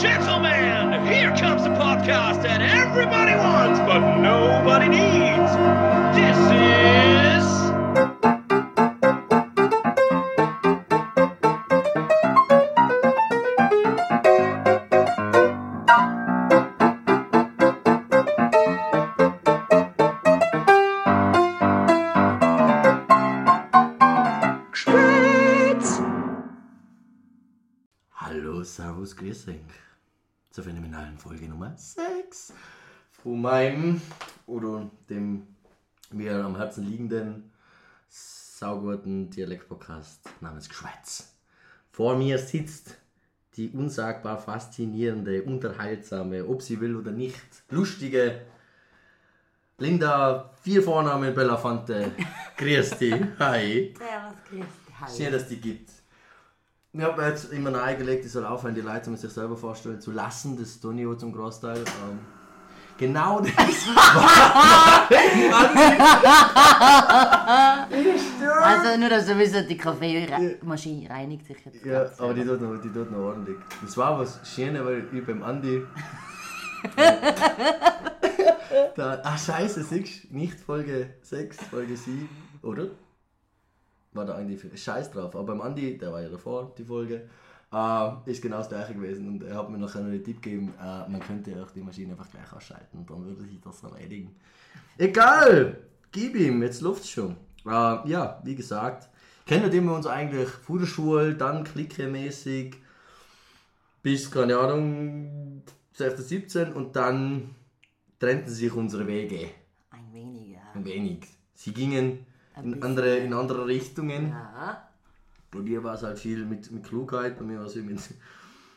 gentlemen, here comes the podcast that everybody wants but nobody needs. Folge Nummer 6 von meinem oder dem mir am Herzen liegenden sauguten Dialektpodcast namens Geschwätz. Vor mir sitzt die unsagbar faszinierende, unterhaltsame, ob sie will oder nicht, lustige Linda, vier Vornamen Bellafante. Grüß dich. Hi. Servus, Christi. Hallo. Schön, dass die gibt. Ich habe mir jetzt immer nahegelegt, ich soll aufhören, die Leute sich selber vorstellen zu lassen. Das tue ich auch zum Großteil. Ähm, genau das Also nur, dass du wisst, die Kaffeemaschine reinigt sich jetzt. Ja, aber die tut noch, die tut noch ordentlich. Das war was Schönes, weil ich beim Andi. da, ach, scheiße, siehst du, nicht Folge 6, Folge 7, oder? War da eigentlich Scheiß drauf. Aber beim Andi, der war ja davor, die Folge, äh, ist genau das gleiche gewesen. Und er hat mir noch den Tipp gegeben, äh, man könnte auch die Maschine einfach gleich ausschalten. Dann würde sich das erledigen. Egal! Gib ihm, jetzt läuft's schon. Äh, ja, wie gesagt, kennen wir uns eigentlich vor der Schule, dann klickemäßig bis, keine Ahnung, 16, 17 und dann trennten sich unsere Wege Ein wenig, ja. ein wenig. Sie gingen in andere, in andere Richtungen. Ja. Bei dir war es halt viel mit, mit Klugheit, bei mir war es viel mit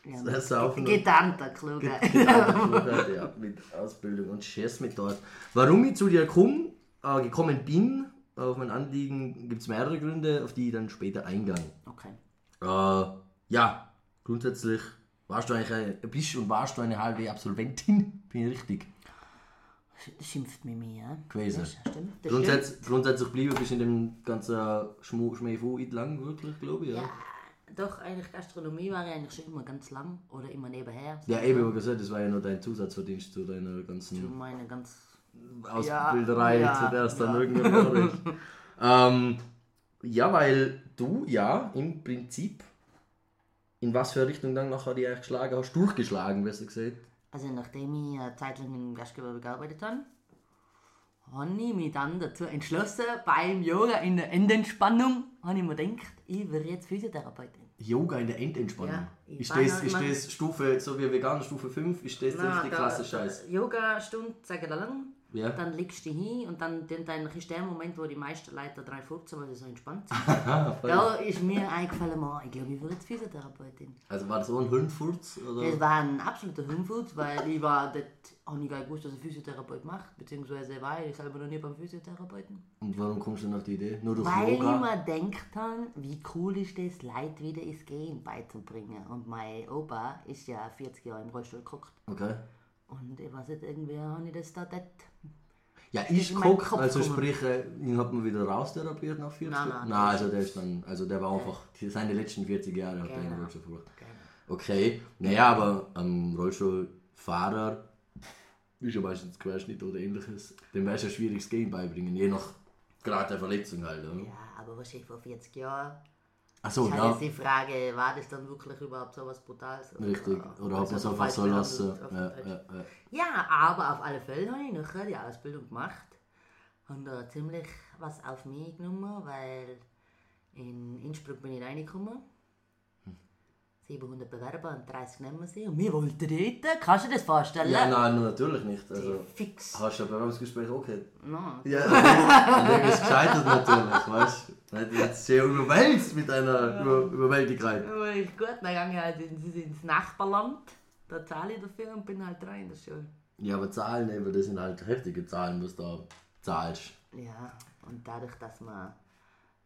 ja Saufen. Gedanter, Klugheit. Klugheit, ja, mit Ausbildung und Schiss mit dort. Warum ich zu dir komm, äh, gekommen bin, auf mein Anliegen, gibt es mehrere Gründe, auf die ich dann später eingehe. Okay. Äh, ja, grundsätzlich warst du eigentlich eine, bist und warst du eine halbe Absolventin, bin ich richtig schimpft mit mir, ja. gewesen. Das stimmt. Das Grundsätz, grundsätzlich blieben bist in dem ganzen Schmu Schmäfu lang, wirklich, glaube ich. Ja, stimmt. Doch, eigentlich Gastronomie war ich eigentlich schon immer ganz lang oder immer nebenher. ja eben, wie gesagt, das war ja nur dein Zusatzverdienst zu deiner ganzen meine ganz. Ausbilderei, ja, zu der es dann ja. irgendwann war. ähm, ja, weil du ja im Prinzip in was für eine Richtung dann nachher die eigentlich geschlagen hast, durchgeschlagen, besser gesagt. Also, nachdem ich eine Zeit lang im Gastgewerbe gearbeitet habe, habe ich mich dann dazu entschlossen, beim Yoga in der Endentspannung, habe ich mir gedacht, ich werde jetzt Physiotherapeutin. Yoga in der Endentspannung. Ja, ich ist, das, ist das Stufe, so wie vegan Stufe 5, ist das der richtig klasse Scheiß? Yoga-Stunde, sage ich lang. Ja. Dann legst du dich hin und dann, dann, dann ist der Moment, wo die meisten Leute 3,15, weil sie so entspannt sind. Da ist mir eingefallen, man, ich glaube, ich werde jetzt Physiotherapeutin. Also war das auch ein Hirnfurz? Das war ein absoluter Hirnfurz, weil ich war, ich gar nicht gewusst, was ein Physiotherapeut macht, beziehungsweise war ich selber noch nie beim Physiotherapeuten. Und warum kommst du denn auf die Idee? Nur durch Weil ich Yoga? mir gedacht habe, wie cool ist das, Leute wieder ins Gehen beizubringen. Und mein Opa ist ja 40 Jahre im Rollstuhl geguckt. Okay. Und ich weiß nicht, irgendwie habe ich das da nicht. Ja, guck, Kopf also sprich, äh, ihn hat man wieder raustherapiert nach 40 Nein, Jahren? nein, Nein, also der ist dann, also der war einfach, seine letzten 40 Jahre hat er Genau. den Rollstuhl verbracht. Okay, naja, aber am Rollstuhlfahrer ist ja meistens Querschnitt oder ähnliches, dem wäre es ja schwierig, das Gehen beibringen, je nach Grad der Verletzung halt. Oder? Ja, aber wahrscheinlich vor 40 Jahren. Ist halt ja, jetzt die Frage, war das dann wirklich überhaupt so was Brutales? richtig. Oder hat man es so einfach so lassen? ja, ja. Ja, aber auf alle Fälle habe ich nachher die Ausbildung gemacht und da ziemlich was auf mich genommen, weil in Innsbruck bin ich reingekommen. 700 Bewerber und 30 nehmen sie und wir wollten dort. Kannst du dir das vorstellen? Ja, nein, natürlich nicht. Also, Fix. hast du ein Bewerbungsgespräch okay? No. Ja, an dem ist gescheitert natürlich, weißt du? Hat jetzt sehr überwältigt mit einer Über Überwältigkeit. Aber ist gut, dann gehe ich halt ins, ins Nachbarland. Da zahle ich dafür und bin halt rein in der Schule. Ja, aber Zahlen eben, das sind halt heftige Zahlen, was du da zahlst. Ja, und dadurch, dass man.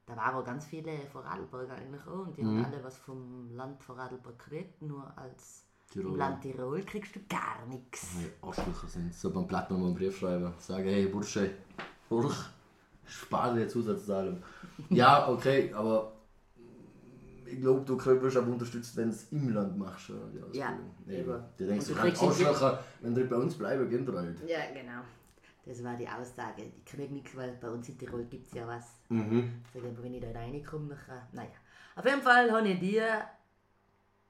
Da waren auch ganz viele Vorarlberger eigentlich auch und die Mhm. haben alle was vom Land Vorarlberg gekriegt, nur als Tirol. im Land Tirol kriegst du gar nichts. Nee, Arschlöcher sind. So beim Platten mal einen Brief schreiben. Sagen, hey Bursche, Bursch, spare dir Zusatzzahlung. ja, okay, aber ich glaube, du wirst auch unterstützt, wenn du es im Land machst. Ja, die Ausbildung. Ja, Eben. Du denkst, Und du du kannst Arschlöcher, wenn die bei uns bleiben, gehen halt. Ja, genau. Das war die Aussage. Ich kriege nichts, weil bei uns in Tirol gibt es ja was. Mhm. Sag ich, wenn ich da reinkomme, dann, naja. Auf jeden Fall habe ich dir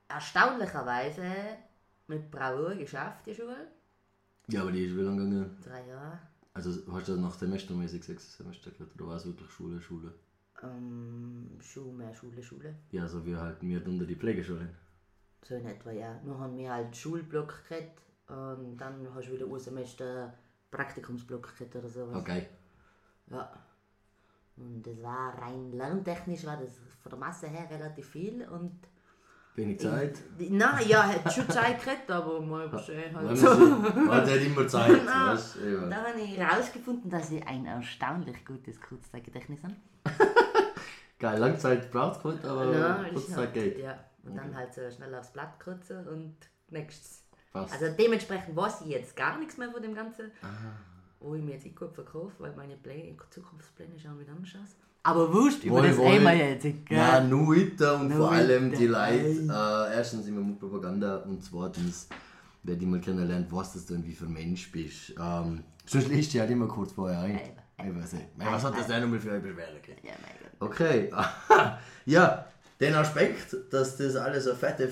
erstaunlicherweise mit Bravour geschafft, die Schule. Ja, aber die ist wie lange gegangen? Drei Jahre. Also hast du das nach semestermäßig sechs Semester gehabt oder war es wirklich Schule, Schule? Ähm, Schule, mehr Schule, Schule. Ja, so wie halt wir unter die Pflegeschule. So in etwa, ja. Nur haben wir halt Schulblock gehabt und dann hast du wieder ein Semester Praktikumsblock gehabt oder sowas. Okay. Ja. Und das war rein lerntechnisch war das von der Masse her relativ viel und Wenig Zeit. Die- Nein, ja, hat schon Zeit gehabt, aber mal Weil halt. man, man hat halt immer Zeit, weißt du? Ja. Da habe ich herausgefunden, dass ich ein erstaunlich gutes Kurzzeitgedächtnis habe. Geil, Langzeit braucht es gut, aber Ja, Kurzzeit halt- geht. Ja, und dann halt so schnell aufs Blatt kürzen und nächstes. Passt. Also dementsprechend weiß ich jetzt gar nichts mehr von dem Ganzen. Wo ich mir jetzt nicht gut verkaufe, weil meine Pläne, Zukunftspläne schauen wieder anders aus. Aber wurscht, über Wohl, das wohl. reden wir jetzt. Gell? Ja, nur weiter und Nur vor allem weiter. die Leute, äh, erstens immer mit Propaganda und zweitens, wer die mal kennenlernt, was das du wie für ein Mensch bist. Ähm, sonst liest du halt immer kurz vorher ein. Ich weiß nicht. Was hat das denn nochmal für eine Beschwerde gegeben? Ja, mein Gott. Okay, ja, den Aspekt, dass das alles eine fette,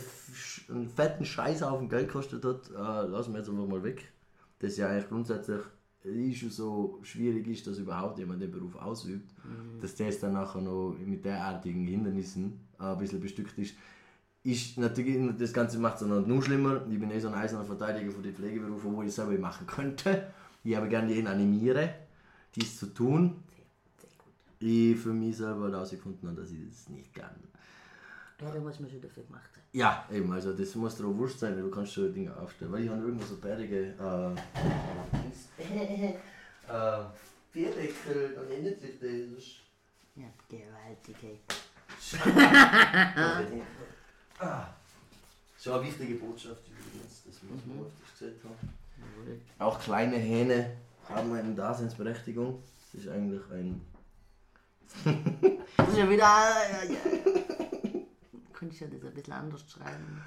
einen fetten Scheiß auf dem Geld kostet hat, äh, lassen wir jetzt einfach mal weg. Das ja eigentlich grundsätzlich ist schon so schwierig ist, dass überhaupt jemand den Beruf ausübt, dass das dann nachher noch mit derartigen Hindernissen äh, ein bisschen bestückt ist. Ist natürlich, das Ganze macht es noch nur schlimmer. Ich bin eh so ein eiserner Verteidiger von den Pflegeberufen, wo ich es selber machen könnte. Ich habe gerne jeden animiere, dies zu tun. Sehr gut. Ich für mich selber herausgefunden habe, dass ich das nicht kann. Ja, da muss man schon dafür gemacht. Ja, eben, also das muss dir auch wurscht sein, weil du kannst schon Dinge aufstellen. Weil ich habe irgendwo so bärtige äh, äh, Bierdeckel und sich das. Ja, gewaltig, ey. ah. So eine wichtige Botschaft übrigens, dass wir uns mhm. das gesagt haben. Auch kleine Hähne haben eine Daseinsberechtigung. Das ist eigentlich ein. Das ist ja wieder. Ja, ja. Könnte ich ja das ein bisschen anders schreiben.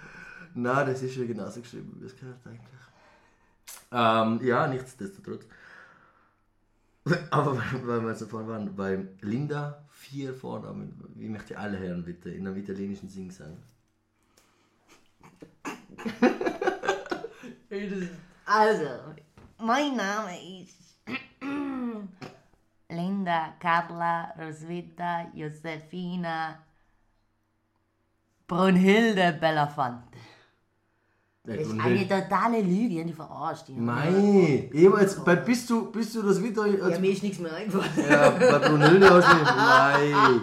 Na, das ist schon genauso geschrieben, wie es gehört eigentlich. Ähm, ja, nichtsdestotrotz. Aber weil wir jetzt davon waren, bei Linda vier Vornamen, wie möchte alle Herren bitte in einem italienischen Singsang? Also, mein Name ist Linda, Carla, Roswitha, Josefina, Brunhilde Bellafante. Ja, Das ist eine totale Lüge, die verarscht. hab jetzt, bei, bist, du, bist du das wieder. Ja, Als, mir ist nichts mehr eingefallen. ja, bei Brunhilde hast du nicht. Mei.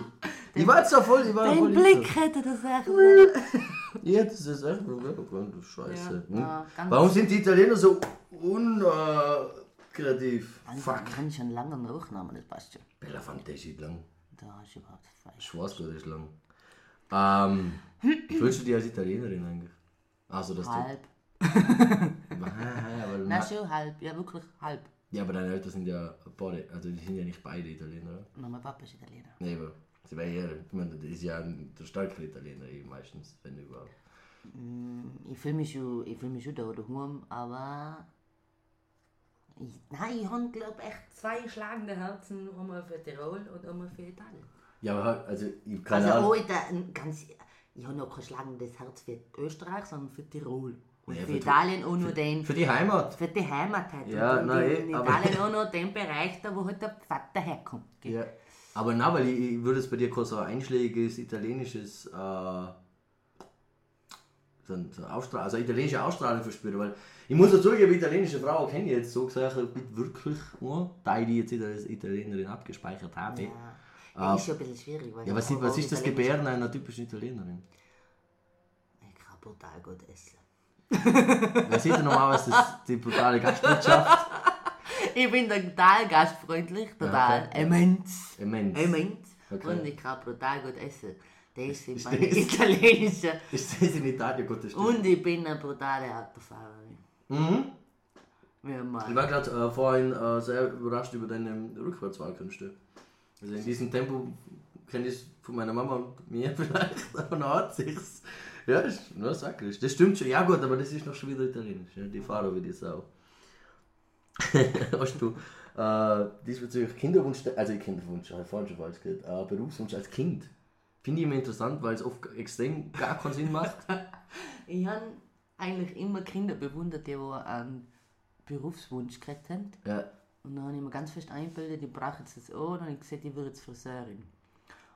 Ich war jetzt da voll, ich war voll Dein Blick hätte das echt. Ja, das ist echt ist scheiße. Ja, hm? ja, Warum sind die Italiener so unkreativ? Fuck. Kann ich einen langen Nachnamen, das passt schon. Bellafante ist nicht lang. Da ist überhaupt falsch. Schwarzgott ist lang. Ähm, fühlst du dich als Italienerin eigentlich? Also, dass Halb. du. Aber, Na schon, halb. Ja, wirklich halb. ja, aber deine Eltern sind ja beide, also die sind ja nicht beide Italiener. oder? Mein Papa ist Italiener. Nee, aber sie wäre eher, ich meine, das ist ja der stärkere Italiener eh meistens, wenn überhaupt. Ich fühle mich schon, ich fühl mich schon da daheim, aber... Ich, nein, ich habe, glaube echt zwei schlagende Herzen, einmal für Tirol und einmal für Italien. Ja, halt, also, ich keine Also auch ein ganz, ich habe noch kein schlagendes Herz für Österreich, sondern für Tirol. Und Ja, für für die- Italien auch nur den, Für die Heimat. für die Heimat halt. Ja, und nein, in eh, aber- Italien auch noch den Bereich, da wo halt der Vater herkommt. gell? Ja. Aber na, weil ich, ich würde es bei dir kurz so ein einschlägiges italienisches, äh, so, ein- so Ausstrahlung, also italienische Ausstrahlung verspüren, weil ich muss dazu zugeben, italienische Frauen kenne ich jetzt so gesagt nicht wirklich nur, da ich die jetzt als Italienerin abgespeichert habe. Ja, Ja. Ja, ist schon ein bisschen schwierig. Weil was, was ist das Gebären einer typischen Italienerin? Ich kann brutal gut essen. Wer sieht denn normalerweise das, die brutale Gastwirtschaft? Ich bin total gastfreundlich, total okay. immens. Immens. Immens. Okay. Und ich kann brutal gut essen. Das sind Ist meine italienischen. Ist das in Italien gut? das. Und ich bin eine brutale Autofahrerin. Mhm. Wie Ich war gerade äh, vorhin äh, sehr überrascht über deine Rückwärtswahlkünste. Also in diesem Tempo kenne das von meiner Mama und mir vielleicht, aber noch hat sich's. Ja, ist nur sakrisch. Das stimmt schon. Ja gut, aber das ist noch schon wieder italienisch. Ja, die fahren wie die Sau. Hast du äh, diesbezüglich Kinderwunsch, also Kinderwunsch, ich habe vorhin schon falsch gesagt, äh, Berufswunsch als Kind? Finde ich immer interessant, weil es oft extrem gar keinen Sinn macht. Ich habe eigentlich immer Kinder bewundert, die einen Berufswunsch gekriegt haben. Ja. Und dann habe ich mir ganz fest eingebildet, ich brauche jetzt das auch. Und dann ich gesagt, ich würde jetzt Friseurin.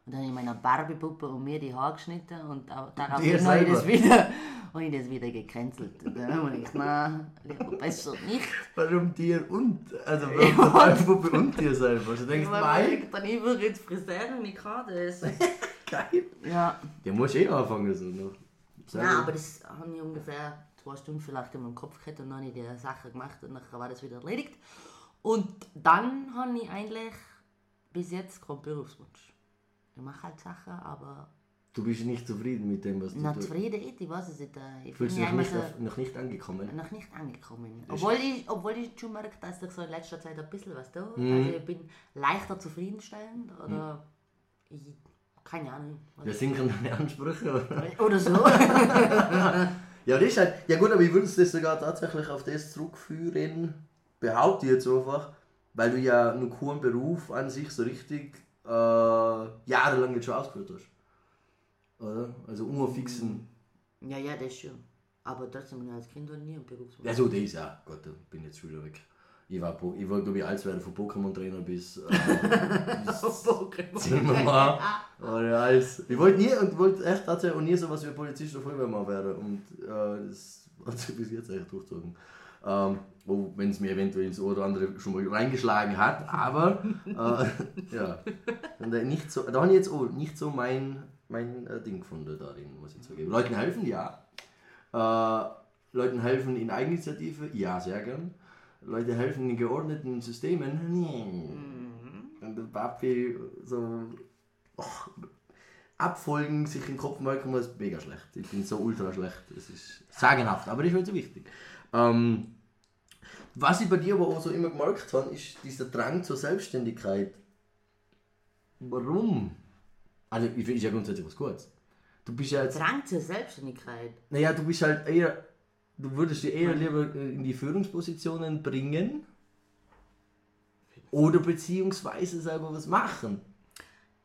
Und dann habe ich meiner Barbie-Puppe und mir die Haare geschnitten und auch darauf Dir habe ich, das wieder, habe ich das wieder gecancelt. Und dann habe ich gedacht, nein, besser nicht. Warum dir und? Also warum ja. Puppe und dir selber? Also denkst du, Weil ich würde jetzt Friseurin, ich kann das. geil. Ja, Der muss eh anfangen so noch. Nein, aber das habe ich ungefähr zwei Stunden vielleicht in meinem Kopf gehabt und dann habe ich die Sache gemacht und dann war das wieder erledigt. Und dann habe ich eigentlich bis jetzt keinen Berufswunsch. Ich mache halt Sachen, aber Du bist nicht zufrieden mit dem, was du na, tust. zufrieden ist, ich weiß es nicht. äh, Ich Fühlst du ja dich nicht, so, noch nicht angekommen? noch nicht angekommen. Obwohl ich, obwohl ich schon merke, dass ich so in letzter Zeit ein bisschen was tue. Mhm. Also ich bin leichter zufriedenstellend oder ich, keine Ahnung. Wir sinken deine Ansprüche. Oder? Oder so. Ja, das ist halt. Ja gut, aber ich würde es das sogar tatsächlich auf das zurückführen, behaupte ich jetzt einfach, weil du ja noch keinen Beruf an sich so richtig äh, jahrelang jetzt schon ausgeführt hast. Oder? Also unfixen. ja, ja, das schon. Aber trotzdem, ich als Kind war nie ein Berufswunsch. Ja, so das ja. Gott, da bin jetzt schon wieder weg. Ich war, ich war glaube ich, alt werden von Pokémon-Trainer bis, äh, bis Pokémon. Zimmermann. Oder alles. Ich wollte nie und wollte echt tatsächlich auch nie sowas wie Polizist oder Feuerwehrmann werden. Und äh, das hat sich bis jetzt echt durchgezogen. Ähm, wenn es mir eventuell ins Ohr oder andere schon mal reingeschlagen hat, aber äh, ja. Nicht so, da habe ich jetzt auch nicht so mein, mein äh, Ding gefunden darin, muss ich zugeben. Leuten helfen, ja. Äh, Leuten helfen in Eigeninitiative, ja, sehr gern. Leute helfen in geordneten Systemen, nee. Und der Papi so oh, abfolgen, sich in den Kopf merken muss, mega schlecht. Ich bin so ultra schlecht. Das ist sagenhaft, aber ist nicht so wichtig. Ähm, was ich bei dir aber auch so immer gemerkt habe, ist dieser Drang zur Selbstständigkeit. Warum? Also, ich finde, ja grundsätzlich was Gutes. Du bist ja jetzt, Drang zur Selbstständigkeit. naja, du bist halt eher, du würdest dich eher lieber äh, in die Führungspositionen bringen oder beziehungsweise selber was machen.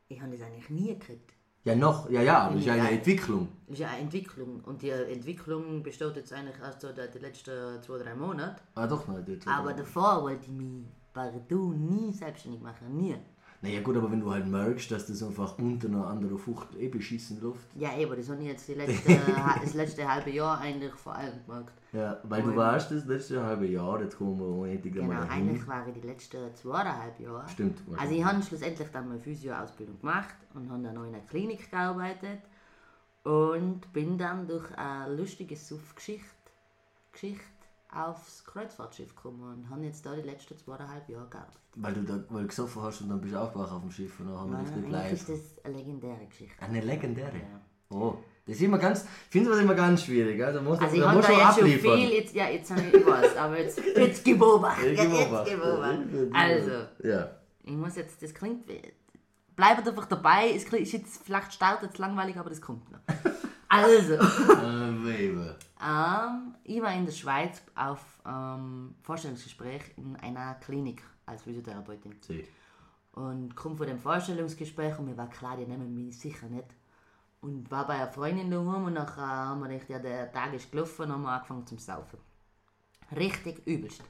Ich habe das eigentlich nie gekriegt. Ja, noch, ja, ja, aber das ist ja eine. Entwicklung. Das ist ja eine Entwicklung. Und die Entwicklung besteht jetzt eigentlich erst so die letzten zwei, drei Monate. Ah, doch, das Aber davor wollte ich mich partout nie selbstständig machen. Nie. Naja, gut, aber wenn du halt merkst, dass das einfach unter einer anderen Frucht eh beschissen läuft. Ja, eben, das habe ich jetzt die letzte, das letzte halbe Jahr eigentlich vor allem gemerkt. Ja, weil du warst das letzte halbe Jahr, jetzt kommen wir unendlich Genau, mal dahin. eigentlich war ich die letzten zweieinhalb Jahre. Stimmt. Also ich habe schlussendlich dann meine Physio-Ausbildung gemacht und habe dann noch in einer Klinik gearbeitet und bin dann durch eine lustige Suff-Geschichte Geschichte aufs Kreuzfahrtschiff gekommen und habe jetzt da die letzten zweieinhalb Jahre gearbeitet. Weil du da weil du gesoffen hast und dann bist du aufgewacht auf dem Schiff und dann haben wir eigentlich ist live. das eine legendäre Geschichte. Eine legendäre. Ja. Oh, das ist immer ganz, ich finde das immer ganz schwierig. Da muss, Also ich habe muss da schon jetzt schon abliefern. viel, jetzt, ja, jetzt habe ich, ich weiß, aber jetzt, jetzt beobachtet, Ich jetzt beobachtet. Also, Ja. ich muss jetzt, das klingt, bleibt einfach dabei, es ist jetzt, vielleicht startet es langweilig, aber das kommt noch. Also, Baby. ähm, ich war in der Schweiz auf ähm, Vorstellungsgespräch in einer Klinik als Physiotherapeutin. Sieh. Und komme von dem Vorstellungsgespräch und mir war klar, die nehmen mich sicher nicht. Und war bei einer Freundin daheim und nachher haben wir gedacht, ja, der Tag ist gelaufen und haben wir angefangen zum Saufen. Richtig übelst.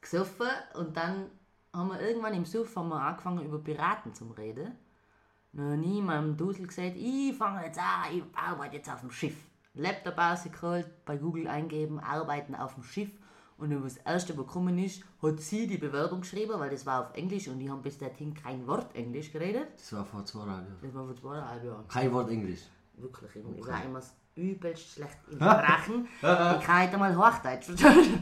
Gesoffen und dann haben wir irgendwann im Suff haben wir angefangen über Piraten zu reden. Ich meinem Dusel gesagt, ich fange jetzt an, ich arbeite jetzt auf dem Schiff. Laptop rausgeholt, bei Google eingeben, arbeiten auf dem Schiff. Und dann das erste, was gekommen ist, hat sie die Bewerbung geschrieben, weil das war auf Englisch und die haben bis dahin kein Wort Englisch geredet. Das war vor zweieinhalb Jahren. Das war vor zweieinhalb Jahren. Kein Wort Englisch. Wirklich, ich war immer übelst schlecht im Sprachen. ich kann nicht einmal Hochdeutsch.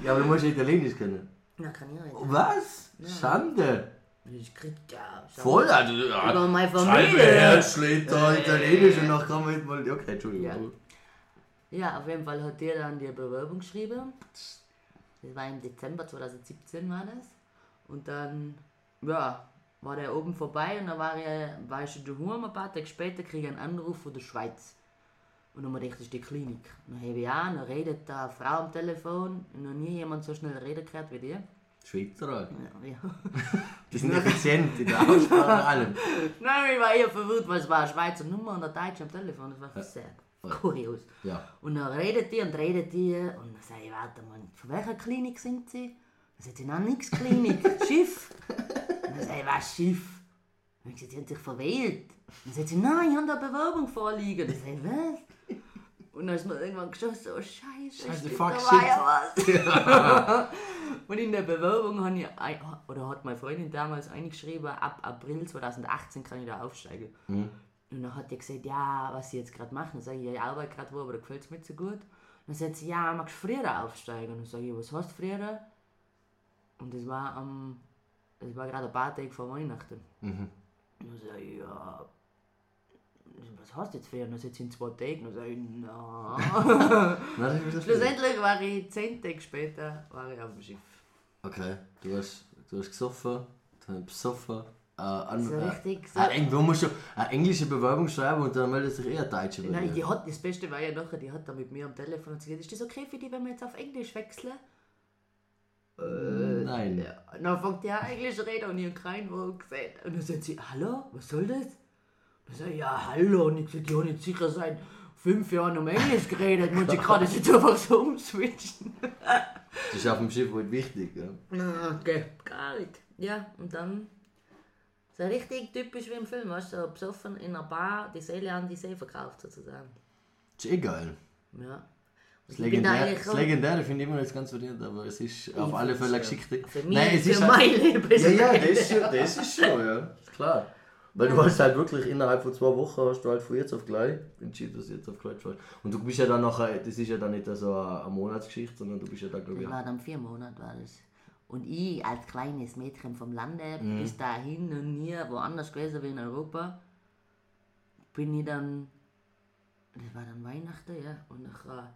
Ja, aber du musst Italienisch können. Na, kann ich nicht. Was? Schande. Ich krieg ja. Voll, also, ja. Über meine Familie. Herz schlägt da Italienisch und dann kann man jetzt mal. Okay, Entschuldigung. Ja. Ja, auf jeden Fall hat der dann die Bewerbung geschrieben. Das war im Dezember 2017 war das. Und dann, ja, war der oben vorbei und dann war, er, war ich schon daheim, ein paar Tage später kriege ich einen Anruf von der Schweiz. Und dann dachte ich, das ist die Klinik. Dann habe ich an, dann redet da eine Frau am Telefon und noch nie jemand so schnell reden gehört wie die. Schweizer halt. Ja, ja. Die sind effizient in der Aussprache und allem. Nein, ich war eher verwirrt, weil es war eine Schweizer Nummer und eine Deutsche am Telefon. Das war sehr kurios. Ja. Und dann redet die und redet die und dann sage ich, warte mal, von welcher Klinik sind sie? Dann sagt sie, nein, nix Klinik, Schiff. Und dann sage ich, was Schiff? Und dann sagt sie, haben sich verwählt. Dann sagt sie, nein, ich habe da eine Bewerbung vorliegen. Dann sage ich, was? Und dann ist mir irgendwann geschossen, oh Scheiße, Scheiße, fuck, da war ja was. Und in der Bewerbung habe ich, ein- oder hat meine Freundin damals eingeschrieben, ab April 2018 kann ich da aufsteigen. Und dann hat die gesagt, ja, was sie jetzt gerade machen. Dann sage ich, ja, ich arbeite gerade wo, aber da gefällt es mir nicht so gut. Und dann sagt sie, ja, magst du früher aufsteigen? Und dann sage ich, was heißt früher? Und das war am, das war gerade ein paar Tage vor Weihnachten. Und dann sage ich, ja, was heißt jetzt früher? Und dann sagt sie in zwei Tagen. Und dann sage ich, na. Schlussendlich war ich zehn Tage später war ich auf dem Schiff. Okay, du hast, du hast gesoffen, dann besoffen. Äh, an, So äh, richtig so. äh, irgendwo musst du eine englische Bewerbung schreiben und dann meldet sich eher deutsche bei Nein, die hat, das Beste war ja nachher, die hat da mit mir am Telefon und sie gesagt, ist das okay für dich, wenn wir jetzt auf Englisch wechseln? Nein. Ja, und dann fängt die an Englisch reden und ich habe kein Wort gesehen. Und dann sagt sie, hallo, was soll das? Und dann sage ich, ja, hallo. Und ich die haben nicht sicher seit fünf Jahren um Englisch geredet. Muss ich gerade jetzt einfach so umswitchen. Das ist auf dem Schiff halt wichtig. Ja. Ah, Okay, gar nicht. Ja, und dann so richtig typisch wie im Film, weißt du, so besoffen in einer Bar, die Seele an die See verkauft sozusagen. Das ist eh geil. Ja. Das, Legendär, das Legendäre finde ich immer nicht ganz verdient, aber es ist auf alle Fälle eine geschickte. Für mich, Nein, es für ist mein Leben. Ja, ja, das ist, schon- das ist schon, ja. Klar. Weil du hast halt wirklich innerhalb von zwei Wochen hast du halt von jetzt auf gleich entschieden, dass du jetzt auf gleich schaust. Und du bist ja dann nachher, das ist ja dann nicht so eine, Monatsgeschichte, sondern du bist ja dann, glaube ich, Das war dann vier Monate war das. Und ich als kleines Mädchen vom Lande, Mhm. bis dahin und nie woanders gewesen wie in Europa, bin ich dann, das war dann Weihnachten, ja, und nachher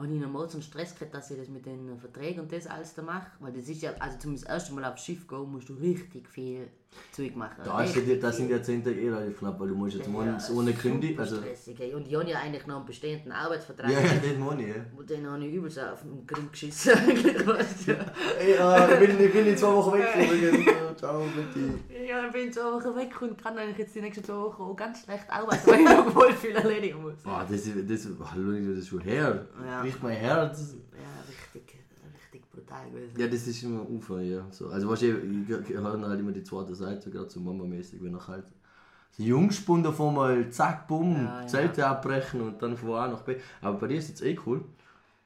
habe ich noch mal so einen Stress gehabt, dass ich das mit den Verträgen und das alles da mache, weil das ist ja, also zum das erste Mal aufs Schiff gehen, musst du richtig viel Zeug machen. da, ist ja, da sind ja 10 Tage eh relativ knapp, weil du musst jetzt Ja, monats ohne Kündigung, also... stressig, ey. Und ich habe ja eigentlich noch einen bestehenden Arbeitsvertrag. Ja, ja, den Money, ja. Und den habe ich übelst auf den Grund geschissen. eigentlich, weißt du. Ey, äh, ich, bin, ich bin in zwei Wochen weg, Ciao, bitte. Ja, ich bin zwei Wochen weg und kann eigentlich jetzt die nächsten zwei Wochen auch ganz schlecht arbeiten, weil ich noch voll viel erledigen muss. Boah, das, ist- das, hallo, das ist schon her. Ja. Bricht mein Herz. Ja, richtig, richtig brutal gewesen. Ja, das ist immer Ufer, ja. So. Also weißt du, ich, ich, ich höre halt immer die zweite Seite, gerade so Mama-mäßig, wenn ich halt so Jungspund davon mal zack, bumm, Ja, ja. Zelte abbrechen und dann von A nach B. Aber bei dir ist jetzt eh cool.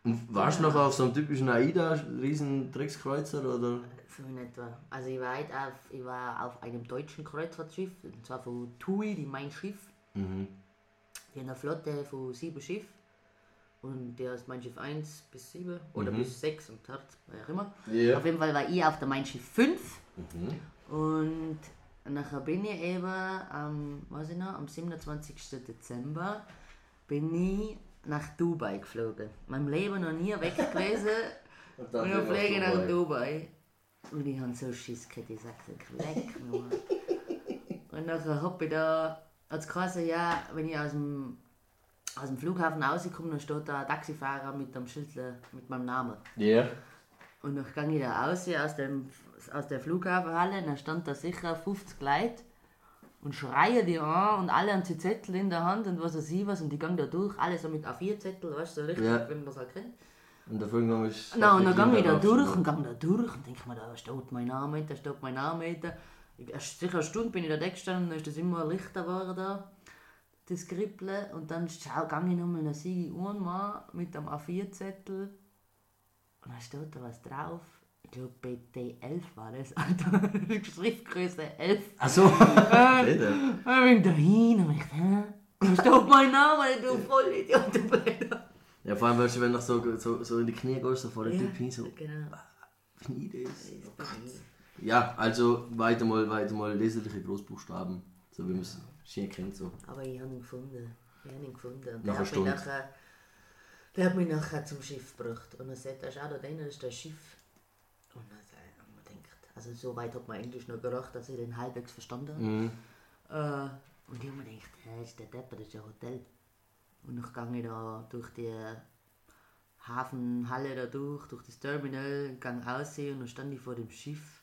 Und warst du noch auf so einem typischen AIDA, riesen Dreckskreuzer oder? So in etwa. Also ich war, halt auf, ich war auf einem deutschen Kreuzfahrtschiff, und zwar von TUI, die mein Schiff. Mhm. Die haben eine Flotte von sieben Schiffen. Und der ist mein Schiff 1 bis 7 oder bis 6 und hat, wie auch immer. Ja. Auf jeden Fall war ich auf der Mein Schiff 5. Und nachher bin ich eben am, weiß ich noch, am 27. Dezember bin ich nach Dubai geflogen. Mein Leben noch nie weg gewesen. Und und dann fliege ich nach Dubai. Und ich habe so Schiss gehabt, ich sagte, leck nur. und nachher hab ich da, als geheißen, ja, wenn ich aus dem, aus dem Flughafen rauskomme, dann steht da ein Taxifahrer mit dem Schild mit meinem Namen. Ja. Und dann ging ich da raus aus, dem, aus der Flughafenhalle, dann stand da sicher 50 Leute und schreien die an und alle haben die Zettel in der Hand und was weiß ich was und die gehen da durch, alle so mit A4-Zettel, weißt du, so richtig, Ja. wenn man das halt kennt. Und der Film ist. Na, und dann gehe ich da durch und gehe da durch und denke mir, da steht mein Name, da steht mein Name. Da. Ich- Erst sicher eine Stunde bin ich da gestanden, dann ist das immer lichter geworden da, das Kribbeln. Und dann schau, gehe ich nochmal, sehe ich einmal mit dem A4-Zettel und dann steht da was drauf. Ich glaube BT11 war das, Alter. Schriftgröße 11. Achso. Dann bin ich da hin und ich hä? Da steht mein Name, du Vollidiot, du Blöder. Ja, vor allem, weißt du, wenn du so, so, so in die Knie gehst, so vor der Typ hin, so. Genau. Wie ich das? Oh Gott. Ja, also weiter mal, weiter mal leserliche Großbuchstaben. So wie man es schön kennt. So. Aber ich habe ihn gefunden. Ich habe ihn gefunden. Und Nach einer der, hat nachher, der hat mich nachher zum Schiff gebracht. Und er sagt, er schau da drinnen, das ist das Schiff. Und dann habe ich mir gedacht, Also so weit hat man Englisch noch gedacht, dass ich den halbwegs verstanden habe. Mhm. Äh, und ich habe mir gedacht, hä, ist der Depp, das ist ja ein Hotel. Und dann gehe ich da durch die Hafenhalle da durch, durch das Terminal, gang aussehen und dann stand ich vor dem Schiff.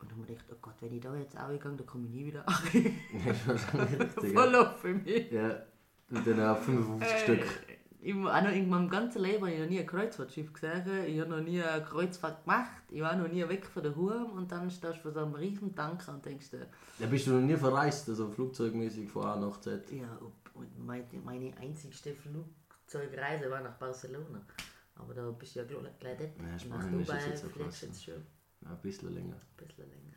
Und dann habe ich gedacht, oh Gott, wenn ich da jetzt auch gehe, dann komme ich nie wieder Voll auf für mich. Ja, und dann auch 55 Stück. Ich habe noch in meinem ganzen Leben ich noch nie ein Kreuzfahrtschiff gesehen, ich habe noch nie eine Kreuzfahrt gemacht, ich war noch nie weg von der Hurm und dann stehst du vor so einem riesen Tanker und denkst dir, Ja, bist du noch nie verreist, also flugzeugmäßig von A nach Z? ja, und meine, meine einzigste Flugzeugreise war nach Barcelona. Aber da bist du ja gleich gleich dort. Ja, nach Spanien ist Dubai jetzt nicht so fliegst jetzt schon ein Ja, ein bisschen länger. bisschen länger.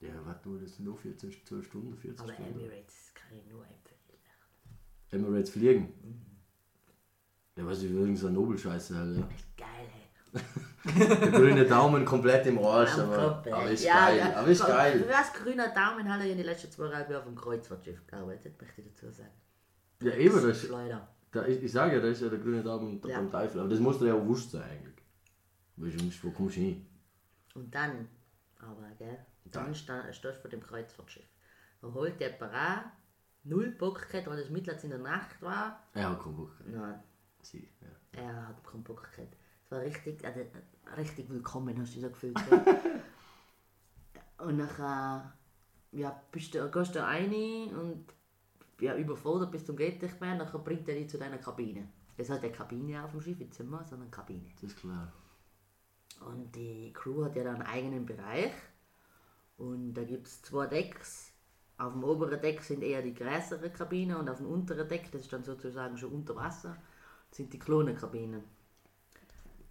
Ja, warte nur, das sind nur 14, 12 Stunden, 40 Aber Stunden. Emirates kann ich nur empfehlen. Emirates fliegen. Ja, was ist übrigens eine Nobelscheiße, halt, ja. Echt geil, hey. Der grüne Daumen komplett im Arsch, Am aber, Kopf, ey. aber ist Ja, geil, ja. aber ist geil. das grüner Daumen habe ich in den letzten zweieinhalb Jahren auf dem Kreuzfahrtschiff gearbeitet, möchte ich dazu sagen. Ja, eben, das, Leider. da, ich, ich sage ja, das ist ja der grüne Daumen Ja. beim Teufel, aber das muss dir ja auch wurscht sein eigentlich. Weil sonst, wo kommst du hin? Und dann, aber, gell, dann Dann. stehst du vor dem Kreuzfahrtschiff. Da holt der Parat null Bock gehabt, weil das mittlerweile in der Nacht war. Er hat keinen Bock. Nein, Sie, ja. er hat keinen Bock gehabt. Es war richtig, also, richtig willkommen, hast du so gefühlt. und nachher, ja, bist du, gehst du rein und ja, überfordert bis zum geht nicht mehr, nachher bringt er dich zu deiner Kabine. Das hat eine Kabine auf dem Schiff, ein Zimmer, sondern Kabine. Das ist klar. Und die Crew hat ja da einen eigenen Bereich. Und da gibt es zwei Decks. Auf dem oberen Deck sind eher die größeren Kabinen und auf dem unteren Deck, das ist dann sozusagen schon unter Wasser, sind die kleinen Kabinen.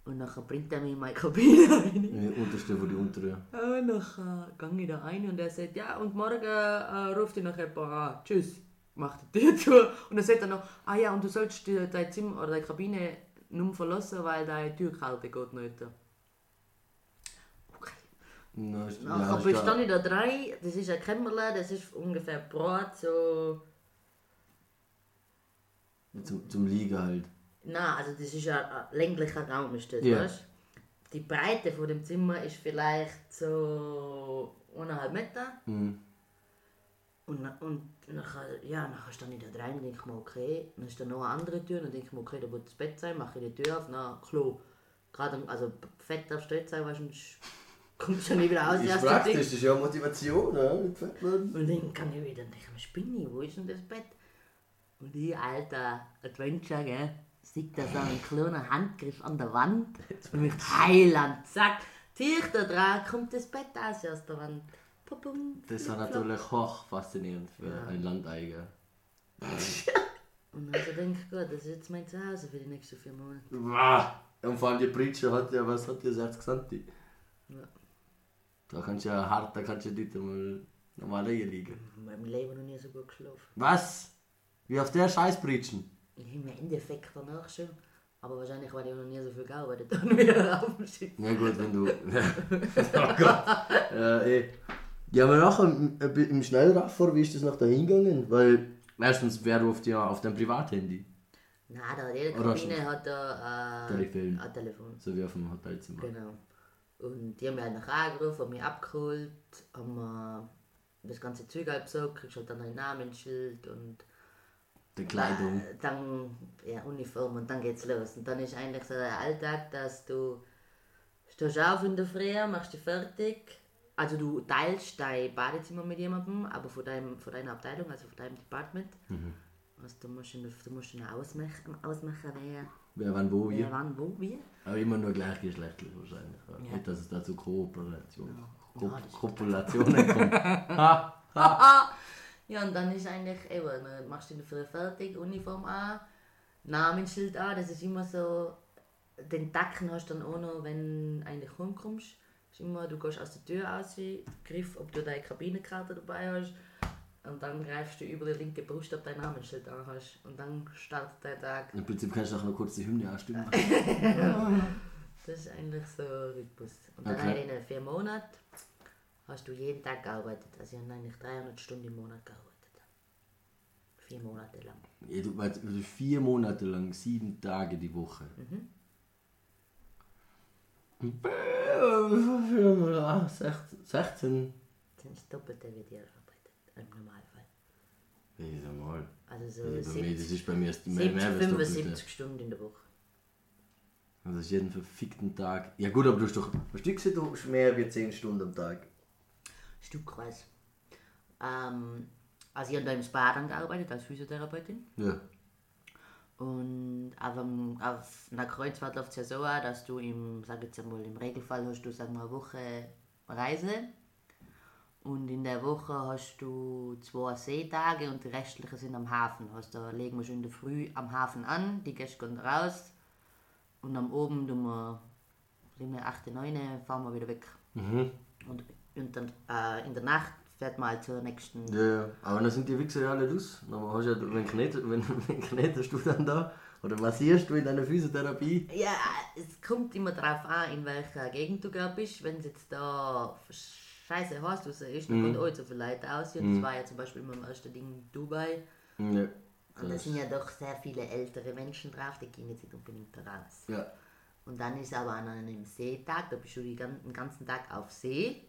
Und nachher bringt er mich in meine Kabine rein. Die unterste von die untere. Und nachher gehe ich da rein und er sagt, ja, und morgen äh, ruft dich noch jemand an. Tschüss. Macht die Tür zu. Und dann sagt er noch, ah ja, und du sollst die- dein Zimmer oder deine Kabine nur verlassen, weil deine Türkarte geht nicht. Okay. Na, ist- Nachher ist bist da- dann da drei, das ist ein Kämmerle, das ist ungefähr breit, so... Zum, zum Liegen halt. Nein, also das ist ein, ein länglicher Raum, ist das, Ja. weißt Die Breite von dem Zimmer ist vielleicht so eineinhalb Meter. Mhm. Und, und nachher, ja, nachher stand ich da rein und denke mir, okay, dann ist da noch eine andere Tür und dann denke ich mir, okay, da wird das Bett sein, mache ich die Tür auf, na, Klo. Gerade, also fett darfst du nicht sein, weil sonst kommst du ja nicht wieder raus. Ist erst du praktisch, das ist ja Motivation, ja, werden. Und dann kann ich wieder denken, was bin ich, wo ist denn das Bett? Und ich, alter Adventure, gell, sieht da so einen kleinen Handgriff an der Wand und mich Heiland, zack, zieh ich da dran, kommt das Bett aus aus der Wand. Pupum, Das war natürlich hoch faszinierend für ein Landeiger. Und also denke ich, gut, das ist jetzt mein Zuhause für die nächsten vier Monate. Wow. Und vor allem die Pritsche hat ja, was hat die 60 Centi? Ja. Da kannst du ja hart, da kannst du nicht einmal normal liegen. In meinem Leben noch nie so gut geschlafen. Was? Wie auf der Scheißbritschen? Im Endeffekt danach schon. Aber wahrscheinlich, weil ich noch nie so viel gearbeitet habe, wieder auf dem Schiff. Ja gut, wenn du... oh Gott. Ja, eh. Ja, aber nachher im, im Schnellraffer, wie ist das nach da hingegangen? Weil erstens, wer ruft ja auf dein Privathandy? Nein, da hat jede Kabine hat da äh, Telefon. ein Telefon. So wie auf dem Hotelzimmer. Genau. Und die haben mich halt nachher angerufen, haben mich abgeholt, haben mir das ganze Zeug halt besorgt, kriegst halt dann ein Namensschild und Die Kleidung. dann ja, Uniform und dann geht's los. Und dann ist eigentlich so der Alltag, dass du stehst auf in der Früh, machst dich fertig. Also du teilst dein Badezimmer mit jemandem, aber von, deinem, von deiner Abteilung, also von deinem Department. Also du musst, ihn- du musst ihn ausmachen, ausmachen wer, Wer wann wo wie. wer wann, wo, wie. Aber immer nur gleichgeschlechtlich wahrscheinlich. Ja. Ja. Nicht, dass es da zu Kooperation, Ja, Ko ist Kopulationen kommt. Ja, und dann ist eigentlich, eben, dann machst du in der Früh fertig, Uniform an, Namensschild an, das ist immer so, den Tacken hast du dann auch noch, wenn du eigentlich heimkommst. Ist immer, du gehst aus der Tür raus, griff, ob du deine Kabinenkarte dabei hast, und dann greifst du über die linke Brust, ob dein Namensschild an hast. Und dann startet der Tag. Im Prinzip kannst du auch noch kurz die Hymne anstimmen. Das ist eigentlich so Rhythmus. Und dann Okay. in den vier Monaten hast du jeden Tag gearbeitet. Also ich habe eigentlich 300 Stunden im Monat gearbeitet. Vier Monate lang. Ja, du, du vier Monate lang, sieben Tage die Woche. Ah, 16. 16. Das ist doppelte wie dir arbeitet, im Normalfall. Wieso mal? Also so bei mir, das 70, ist bei mir erst mehr, 70 mehr als doppelte. 75 Stunden in der Woche. Also ist jeden verfickten Tag. Ja gut, aber du hast doch. Hast du gesehen, du hast mehr wie 10 Stunden am Tag? Stückweise. Ähm, also ich habe da im Spa dann gearbeitet als Physiotherapeutin. Ja. Und auf, dem, auf einer Kreuzfahrt läuft es ja so an, dass du im, sag jetzt einmal, im Regelfall hast du sagen wir, eine Woche Reise. Und in der Woche hast du zwei Seetage und die restlichen sind am Hafen. Also da legen wir schon in der Früh am Hafen an, die Gäste gehen raus. Und am Oben tun wir, sind wir 8, 9, fahren wir wieder weg. Mhm. Und, und dann äh, in der Nacht fährt man halt zur nächsten. Ja, ja. Aber dann sind die Wichser ja alle aus. Dann hast du ja, wenn knetet, wenn, wenn knetest du dann da? Oder massierst du in deiner Physiotherapie? Ja, es kommt immer darauf an, in welcher Gegend du gerade bist. Wenn es jetzt da scheiße heiß raus ist, dann kommt auch so viele Leute aus. Und das war ja zum Beispiel immer im ersten Ding in Dubai. Ja. Und da sind ja doch sehr viele ältere Menschen drauf, die gehen jetzt nicht unbedingt da raus. Ja. Und dann ist aber an einem Seetag, da bist du den ganzen Tag auf See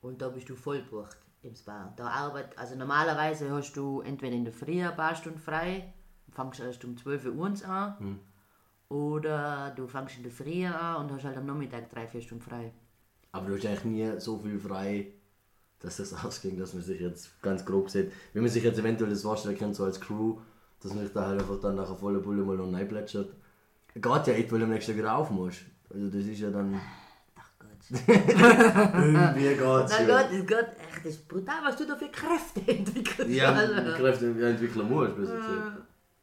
und da bist du voll bucht im Spa. Da arbeit, also normalerweise hast du entweder in der Früh ein paar Stunden frei, fängst erst um 12 Uhr an, oder du fängst in der Früh an und hast halt am Nachmittag drei, vier Stunden frei. Aber du hast eigentlich nie so viel frei, dass das ausging, dass man sich jetzt ganz grob sieht. Wenn man sich jetzt eventuell das vorstellen kann, so als Crew, dass man sich da halt einfach dann nach einer vollen Bulle mal noch reinplätschert. Geht ja echt, weil du am nächsten Tag wieder auf musst. Also das ist ja dann... Ach Gott. Irgendwie geht's Na ja. Gott, es geht echt, das ist brutal, was du da für Kräfte entwickelst. Ja, Also. Kräfte entwickeln musst, besser gesagt.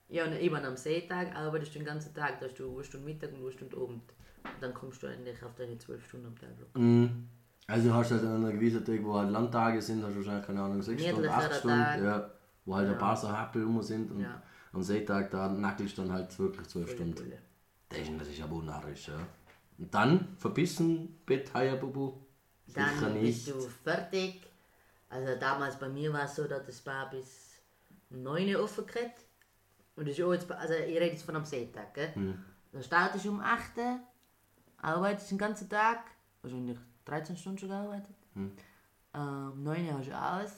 Ja, und eben am Seetag arbeitest du den ganzen Tag, da hast du eine Stunde Mittag und eine Stunde Abend. Und dann kommst du eigentlich auf deine zwölf Stunden am Tag. Mhm. Also du hast halt an einer gewissen Tag, wo halt Landtage sind, hast du wahrscheinlich, keine Ahnung, 6 Stunden, 8 Stunden, Tag. ja, wo halt ein paar so Happel rum sind und Ja. am Seetag da nackelst du dann halt wirklich 12 Volle Stunden. Pulle. Das ist, ist aber unnarrisch, ja. Und dann verbissen, Bett, Bubu. Sicher Dann nicht. bist du fertig. Also damals bei mir war es so, dass das Spa bis 9 Uhr offen kriegt. Und das ist auch jetzt, also ich rede jetzt von am Seetag, gell? Hm. Dann startest du um 8 Uhr, arbeitest den ganzen Tag, wahrscheinlich 13 Stunden schon gearbeitet. Hm. Ähm, um 9 Uhr hast du aus,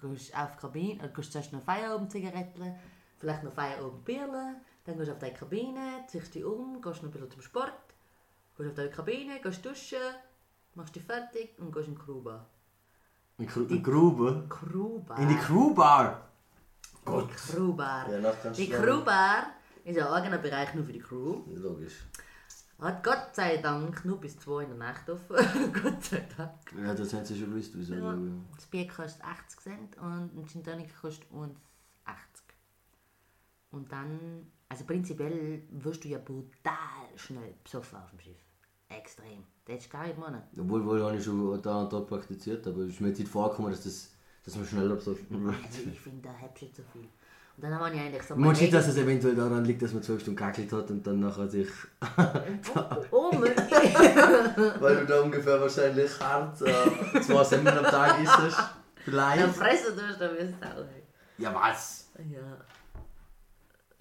gehst auf die Kabine, äh, gehst zuerst noch Feierabend-Zigaretten, vielleicht noch Feierabend-Bierle, dann gehst du auf deine Kabine, ziehst dich um, gehst noch ein bisschen zum Sport, gehst auf deine Kabine, gehst duschen, machst dich fertig und gehst in die Crewbar. In Gru in Grube. Crewbar? In die Crewbar. Die Crewbar. Ja, die. Crewbar ist ein eigener Bereich nur für die Crew. Logisch. Hat Gott sei Dank nur bis 2 in der Nacht offen. Gott sei Dank. Ja, das haben sie schon gewusst, wieso. Ja. Das Bier kostet 80 Cent und ein Gin Tonic kostet uns 80. Und dann, also prinzipiell wirst du ja brutal schnell besoffen auf dem Schiff. Extrem. Das ist gar nicht meinen. Obwohl, wohl habe ich schon da und dort praktiziert, aber es ist mir jetzt nicht vorgekommen, dass, das, dass man schneller besoffen wird. Also ich finde, da hättest du so viel. Und dann haben wir ja eigentlich so Man sieht, dass es eventuell daran liegt, dass man 12 Stunden gackelt hat und dann nachher sich. Oh, möglich. Weil du da ungefähr wahrscheinlich hart äh, zwei Semmeln am Tag isst. Dann Vielleicht. fressen du dann wirst du auch. Ja, was? Ja.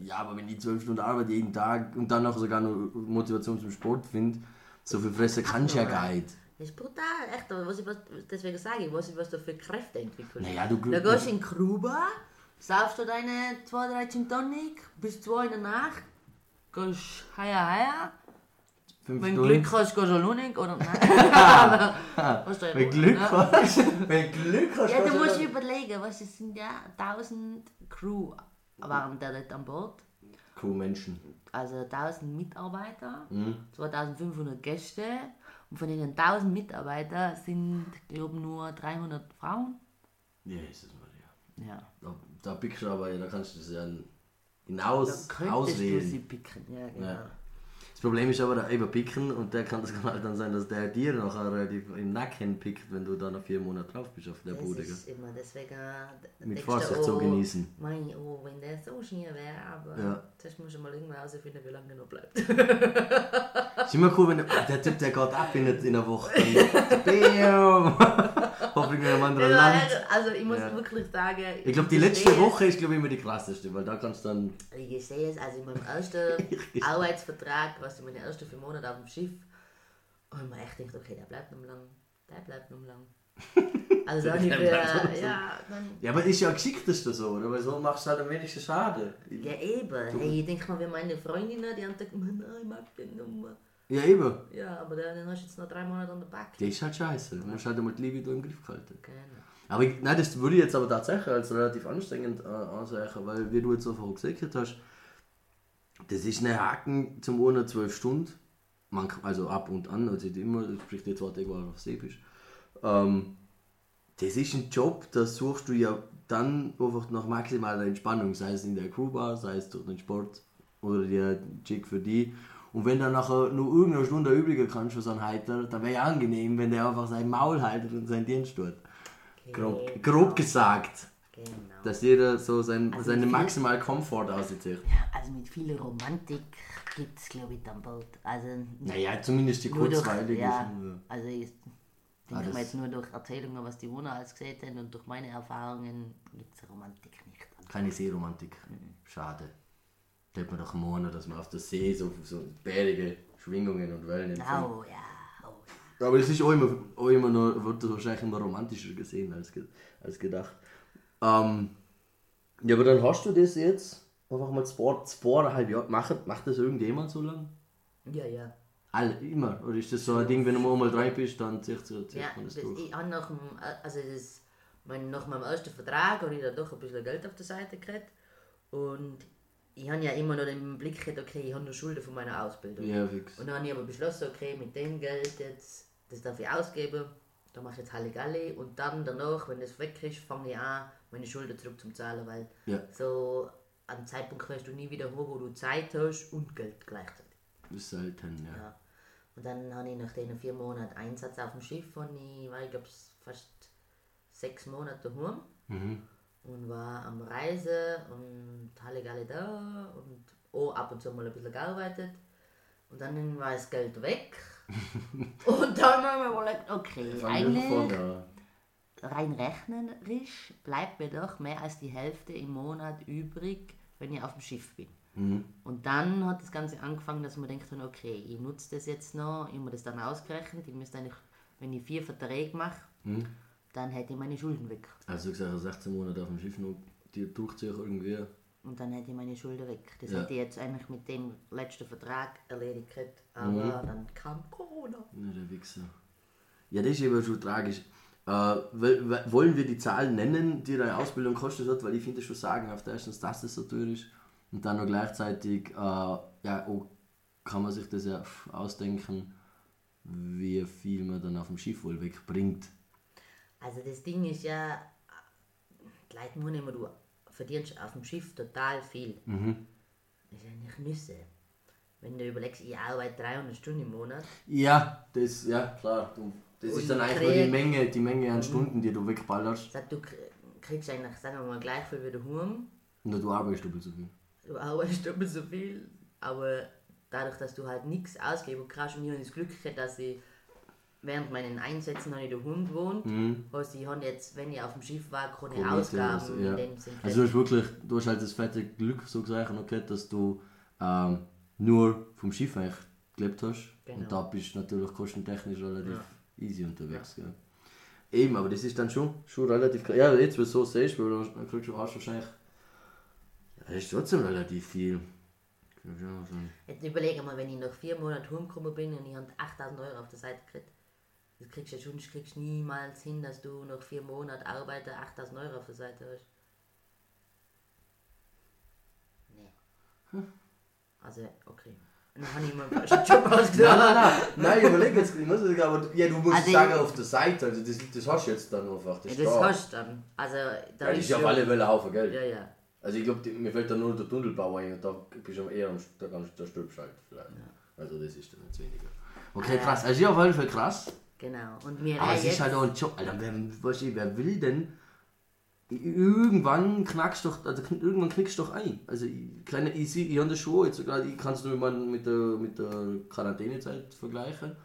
Ja, aber wenn ich 12 Stunden arbeite jeden Tag und dann noch sogar noch Motivation zum Sport finde, so viel fressen kannst du ja gar nicht. Das ist brutal, echt. aber Was ich, was, deswegen sage ich, was, ich, was du für Kräfte entwickelst. Naja, du- Da gehst du in die Kruba, saufst du deine 2, 3 Gin Tonic, bis 2 in der Nacht, gehst heia. Fünf Wenn du. Glück hast, gehst du Lunig oder nein. Wenn Glück ne? hast. Wenn Glück hast, Ja, du musst überlegen, was es sind ja 1000 Crew waren da dort an Bord. Crewmenschen. Also 1000 Mitarbeiter, Mhm. 2500 Gäste und von den 1000 Mitarbeitern sind, glaube ich, nur 300 Frauen. Jesus Maria. Ja. Da, da pickst du aber, da kannst du das ja hinaus, könntest auswählen. du sie picken. Ja, genau. Ja. Das Problem ist aber, da eben picken und der kann das kann halt dann sein, dass der dir nachher relativ im Nacken pickt, wenn du da noch vier Monate drauf bist auf der Das Bude. ist immer deswegen. äh, Mit du, Vorsicht zu oh, genießen. Mein, oh, wenn der so schier wäre, aber Ja. das muss ich mal irgendwann herausfinden, wie lange er noch bleibt. Ist immer cool, wenn der, ah, der Typ, der geht ab in, in einer Woche. Dann, Bam! hoffentlich in einem anderen Land. also ich muss Ja. wirklich sagen, Ich glaube, die ich letzte. Woche ist, glaube ich, immer die krasseste, weil da kannst du dann. Ich sehe es, also in meinem ersten Arbeitsvertrag, was in meinen ersten vier Monaten auf dem Schiff, und man echt denkt, okay, der bleibt noch lang, der bleibt noch lang. Also dann lang. ja, dann, Ja, aber das ist ja geschicktesten so, oder? Weil so machst du halt am wenigsten Schaden. ja eben, hey, ich denke mal, wie meine Freundinnen, die haben gesagt, nein, ich mag den Nummer. Ja, eben. Ja, aber den hast du jetzt noch drei Monate an der Backe. Das ist halt scheiße. Du hast halt einmal die Liebe im Griff gehalten. Genau. Aber ich, nein, das würde ich jetzt aber tatsächlich als relativ anstrengend äh, ansehen, weil wie du jetzt einfach gesagt hast, das ist eine Haken zum Monat zwölf Stunden, man, kann- also ab und an, also immer, sprich die zwei Tage, wo du auf See bist. Ähm, das ist ein Job, da suchst du ja dann einfach nach maximaler Entspannung, sei es in der Crewbar, sei es durch den Sport oder der Chick für die. Und wenn dann nachher nur irgendeine Stunde übriger kannst für so einen Heiter, dann wäre ja angenehm, wenn der einfach sein Maul haltet und seinen Dienst tut. Grob, grob gesagt, Genau. Dass jeder so sein, Also seine viel- maximale Komfort aussieht. Also mit viel Romantik gibt es, glaube ich, dann bald. Also Naja, zumindest die kurzweilige. ja, also ich Ah, denke das- mal jetzt nur durch Erzählungen, was die Wohner alles gesehen haben und durch meine Erfahrungen gibt es Romantik nicht. Keine Seeromantik. Mhm. Schade. Da hätte man doch morgen, dass man auf der See so, so bärige Schwingungen und Wellen empfängt. Oh ja, ja. Aber das ist auch immer, auch immer noch, wird das wahrscheinlich immer romantischer gesehen als, als gedacht. Ähm, ja, aber dann hast du das jetzt einfach mal zwei, zweieinhalb Jahre. Macht, macht das irgendjemand so lang? Ja, ja. Alle, immer? Oder ist das so ein Ding, wenn du mal drei bist, dann zieht, ja man das das, durch? ich habe nach, dem, also das, mein, nach meinem ersten Vertrag habe ich da doch ein bisschen Geld auf der Seite gekriegt. Und ich habe ja immer noch den Blick gehabt, okay, ich habe noch Schulden von meiner Ausbildung. Ja, fix. Und dann habe ich aber beschlossen, okay, mit dem Geld jetzt, das darf ich ausgeben, da mache ich jetzt Halligalli und dann danach, wenn das weg ist, fange ich an, meine Schulden zurückzuzahlen, weil Ja. so am Zeitpunkt wirst du nie wieder hoch, wo du Zeit hast und Geld gleichzeitig. Das ist selten, ja. Ja. Und dann habe ich nach den vier Monaten Einsatz auf dem Schiff und ich war, ich glaube, fast sechs Monate daheim Mhm. und war am Reisen und Halligalli da und auch ab und zu mal ein bisschen gearbeitet. Und dann war das Geld weg. und dann haben wir überlegt, okay, eigentlich an. Rein rechnerisch bleibt mir doch mehr als die Hälfte im Monat übrig, wenn ich auf dem Schiff bin. Mhm. Und dann hat das Ganze angefangen, dass man denkt, okay, ich nutze das jetzt noch, ich habe das dann ausgerechnet, ich müsste eigentlich, wenn ich vier Verträge mache, Mhm. dann hätte ich meine Schulden weg. Also gesagt, 16 Monate auf dem Schiff noch die durchziehen irgendwie. Und dann hätte ich meine Schulden weg. Das Ja. hätte ich jetzt eigentlich mit dem letzten Vertrag erledigt, aber Mhm. dann kam Corona. Ja, der Wichser. Ja, das ist eben schon tragisch. Äh, wollen wir die Zahlen nennen, die deine Ausbildung kostet hat? Weil ich finde schon sagen, auf der erstens, dass das so teuer ist. Und dann noch gleichzeitig, äh, ja, auch kann man sich das ja ausdenken, wie viel man dann auf dem Schiff wohl wegbringt. Also das Ding ist ja, die Leute meinen immer, du verdienst auf dem Schiff total viel. Mhm. Das ist eigentlich Nüsse. Wenn du überlegst, ich arbeite 300 Stunden im Monat, Ja, das, ja, klar. Du, das Und ist dann eigentlich nur die Menge, die Menge an Stunden, die du wegballerst. sag, du kr- kriegst eigentlich, sagen wir mal, gleich viel wie daheim. Und du arbeitest doppelt so viel. Du arbeitest doppelt so viel, aber dadurch, dass du halt nichts ausgeben kannst und ich habe das Glück gehabt, dass ich während meinen Einsätzen habe ich daheim gewohnt. Mhm. Also ich habe jetzt, wenn ich auf dem Schiff war, keine Keine Ausgaben also, ja. in dem Sinn. Also du hast wirklich, du hast halt das fette Glück so gesagt, okay, dass du ähm, nur vom Schiff eigentlich gelebt hast. Genau. Und da bist du natürlich kostentechnisch relativ easy unterwegs. Gell? Eben, aber das ist dann schon, schon relativ. Ja, jetzt, wenn du so siehst, weil du dann kriegst du hast wahrscheinlich. Ja, das ist trotzdem relativ viel. Jetzt überlege mal, wenn ich nach vier Monaten heimgekommen bin und ich habe 8000 Euro auf der Seite gekriegt. Das kriegst du ja schon, das kriegst du niemals hin, dass du nach vier Monaten Arbeiter 8000 Euro auf der Seite hast. Nee. Also, okay. Habe ich mir einen falschen Job Nein, ausgesucht. nein, nein, nein, ich überlege jetzt, ich muss sagen, aber ja, du musst Also sagen ich- auf der Seite, also das, das hast du jetzt dann einfach. Das, Ja, das da. hast du dann. Also, da Ja, das ist ja auf alle Fälle ein Haufen Geld. Ja, ja. Also ich glaube, mir fällt da nur der Tunnelbau ein und da bist du eher am da kannst du da stirbst halt vielleicht. Also das ist dann jetzt weniger. Okay, Ah, krass. Also ja, auf jeden Fall krass. Genau. Und mir Aber es ist halt auch ein Job. Alter, wer, weißt du, wer will denn? Irgendwann knackst doch, also irgendwann knickst du doch ein. Also ich, kleine, ich, seh- ich habe das schon, jetzt gerade, ich kann es nur mal mit der, mit der Quarantänezeit vergleichen,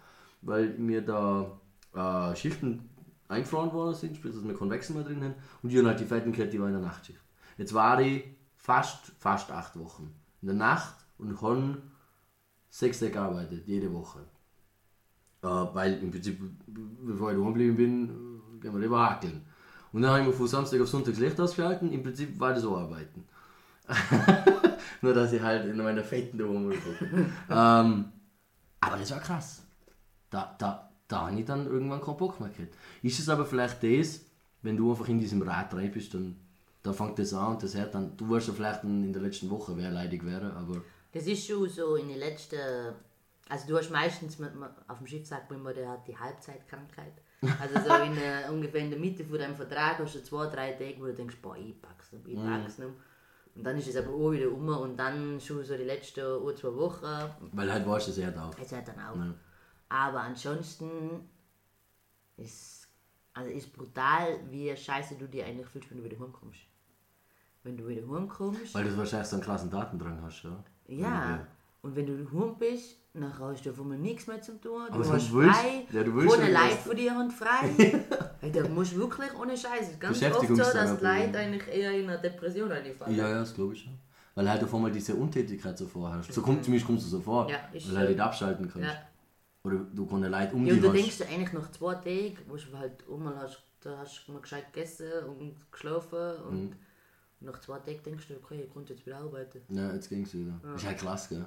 weil mir da äh, Schichten eingefroren worden sind, sprich, dass wir keinen mehr drin haben. Und die haben halt die fetten Kette, die war in der Nachtschicht. Jetzt war ich fast, fast acht Wochen in der Nacht und habe sechs Tage gearbeitet, jede Woche. Äh, weil im Prinzip, bevor ich daheim geblieben bin, gehen wir lieber hakeln. Und dann habe ich mir von Samstag auf Sonntag das Licht ausgeschalten. Im Prinzip war das so arbeiten. Nur, dass ich halt in meiner fetten daheim bin. ähm, aber das war krass. Da, da, da habe ich dann irgendwann keinen Bock mehr gehabt. Ist es aber vielleicht das, wenn du einfach in diesem Rad rein bist, dann da fängt das an und das hört dann, du wirst ja vielleicht in der letzten Woche wer leidig wäre, aber Das ist schon so in den letzten. Also, du hast meistens, mit, auf dem Schiff sagt man immer, der hat die Halbzeitkrankheit. Also, so in der, ungefähr in der Mitte von deinem Vertrag hast du zwei, drei Tage, wo du denkst, boah, ich pack's nicht, ich pack's nicht. Und dann ist es aber auch wieder um und dann schon so die letzten ein, zwei Wochen, weil halt weißt du, es hört auf. es hört dann auch. Ja. Aber ansonsten ist, also ist brutal, wie scheiße du dir eigentlich fühlst, wenn du wieder heimkommst. Wenn du wieder heimkommst. Weil du wahrscheinlich so einen krassen Datendrang hast, ja. Ja. Und wenn du heim bist, dann hast du auf einmal nichts mehr zu tun. Du hast du frei. ja, du willst ohne Leid von dir und frei. hey, da musst du wirklich ohne Scheiße. Ganz oft so, dass die. Leute eigentlich eher in eine Depression einfallen. Ja, ja, das glaube ich schon. Weil halt auf einmal diese Untätigkeit so vorherrscht. So kommt zumindest kommst du so vor. Ja, ist weil so. halt nicht abschalten kannst. Ja. Oder du keine Leute um Ja, und dich du hast. denkst dir eigentlich nach zwei Tagen, wo du halt einmal hast, da hast du mal gescheit gegessen und geschlafen und Mhm. Nach zwei Tagen denkst du, okay, ich konnte jetzt wieder arbeiten. Ja, jetzt ging's wieder. Ist halt krass, gell?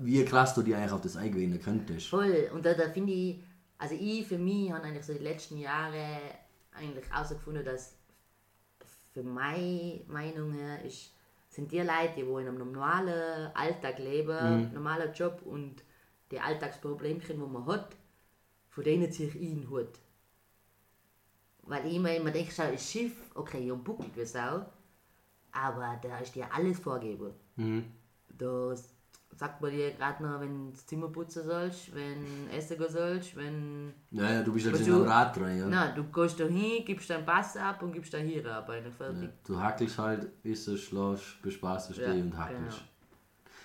Wie krass du dich eigentlich auf das eingewöhnen könntest. Voll. Und da, da finde ich, also ich für mich habe eigentlich so die letzten Jahre eigentlich herausgefunden, dass für meine Meinung her ist, sind die Leute, die in einem normalen Alltag leben, normaler Job und die Alltagsproblemchen, die man hat, von denen ziehe ich ich den Hut. Weil ich mir immer denke, schau, ein Schiff, okay, ja, buckelt wie Sau, aber da ist dir alles vorgegeben. Mhm. Da sagt man dir gerade noch, wenn du das Zimmer putzen sollst, wenn essen gehen sollst, wenn... Ja, ja, du bist halt in du- Rad drin, ja. Nein, du gehst da hin, gibst deinen Pass ab und gibst dann hier ab, fertig. Ja, Du hackelst halt, isst, schläfst, bespaßt dich Ja, und hackelst. genau.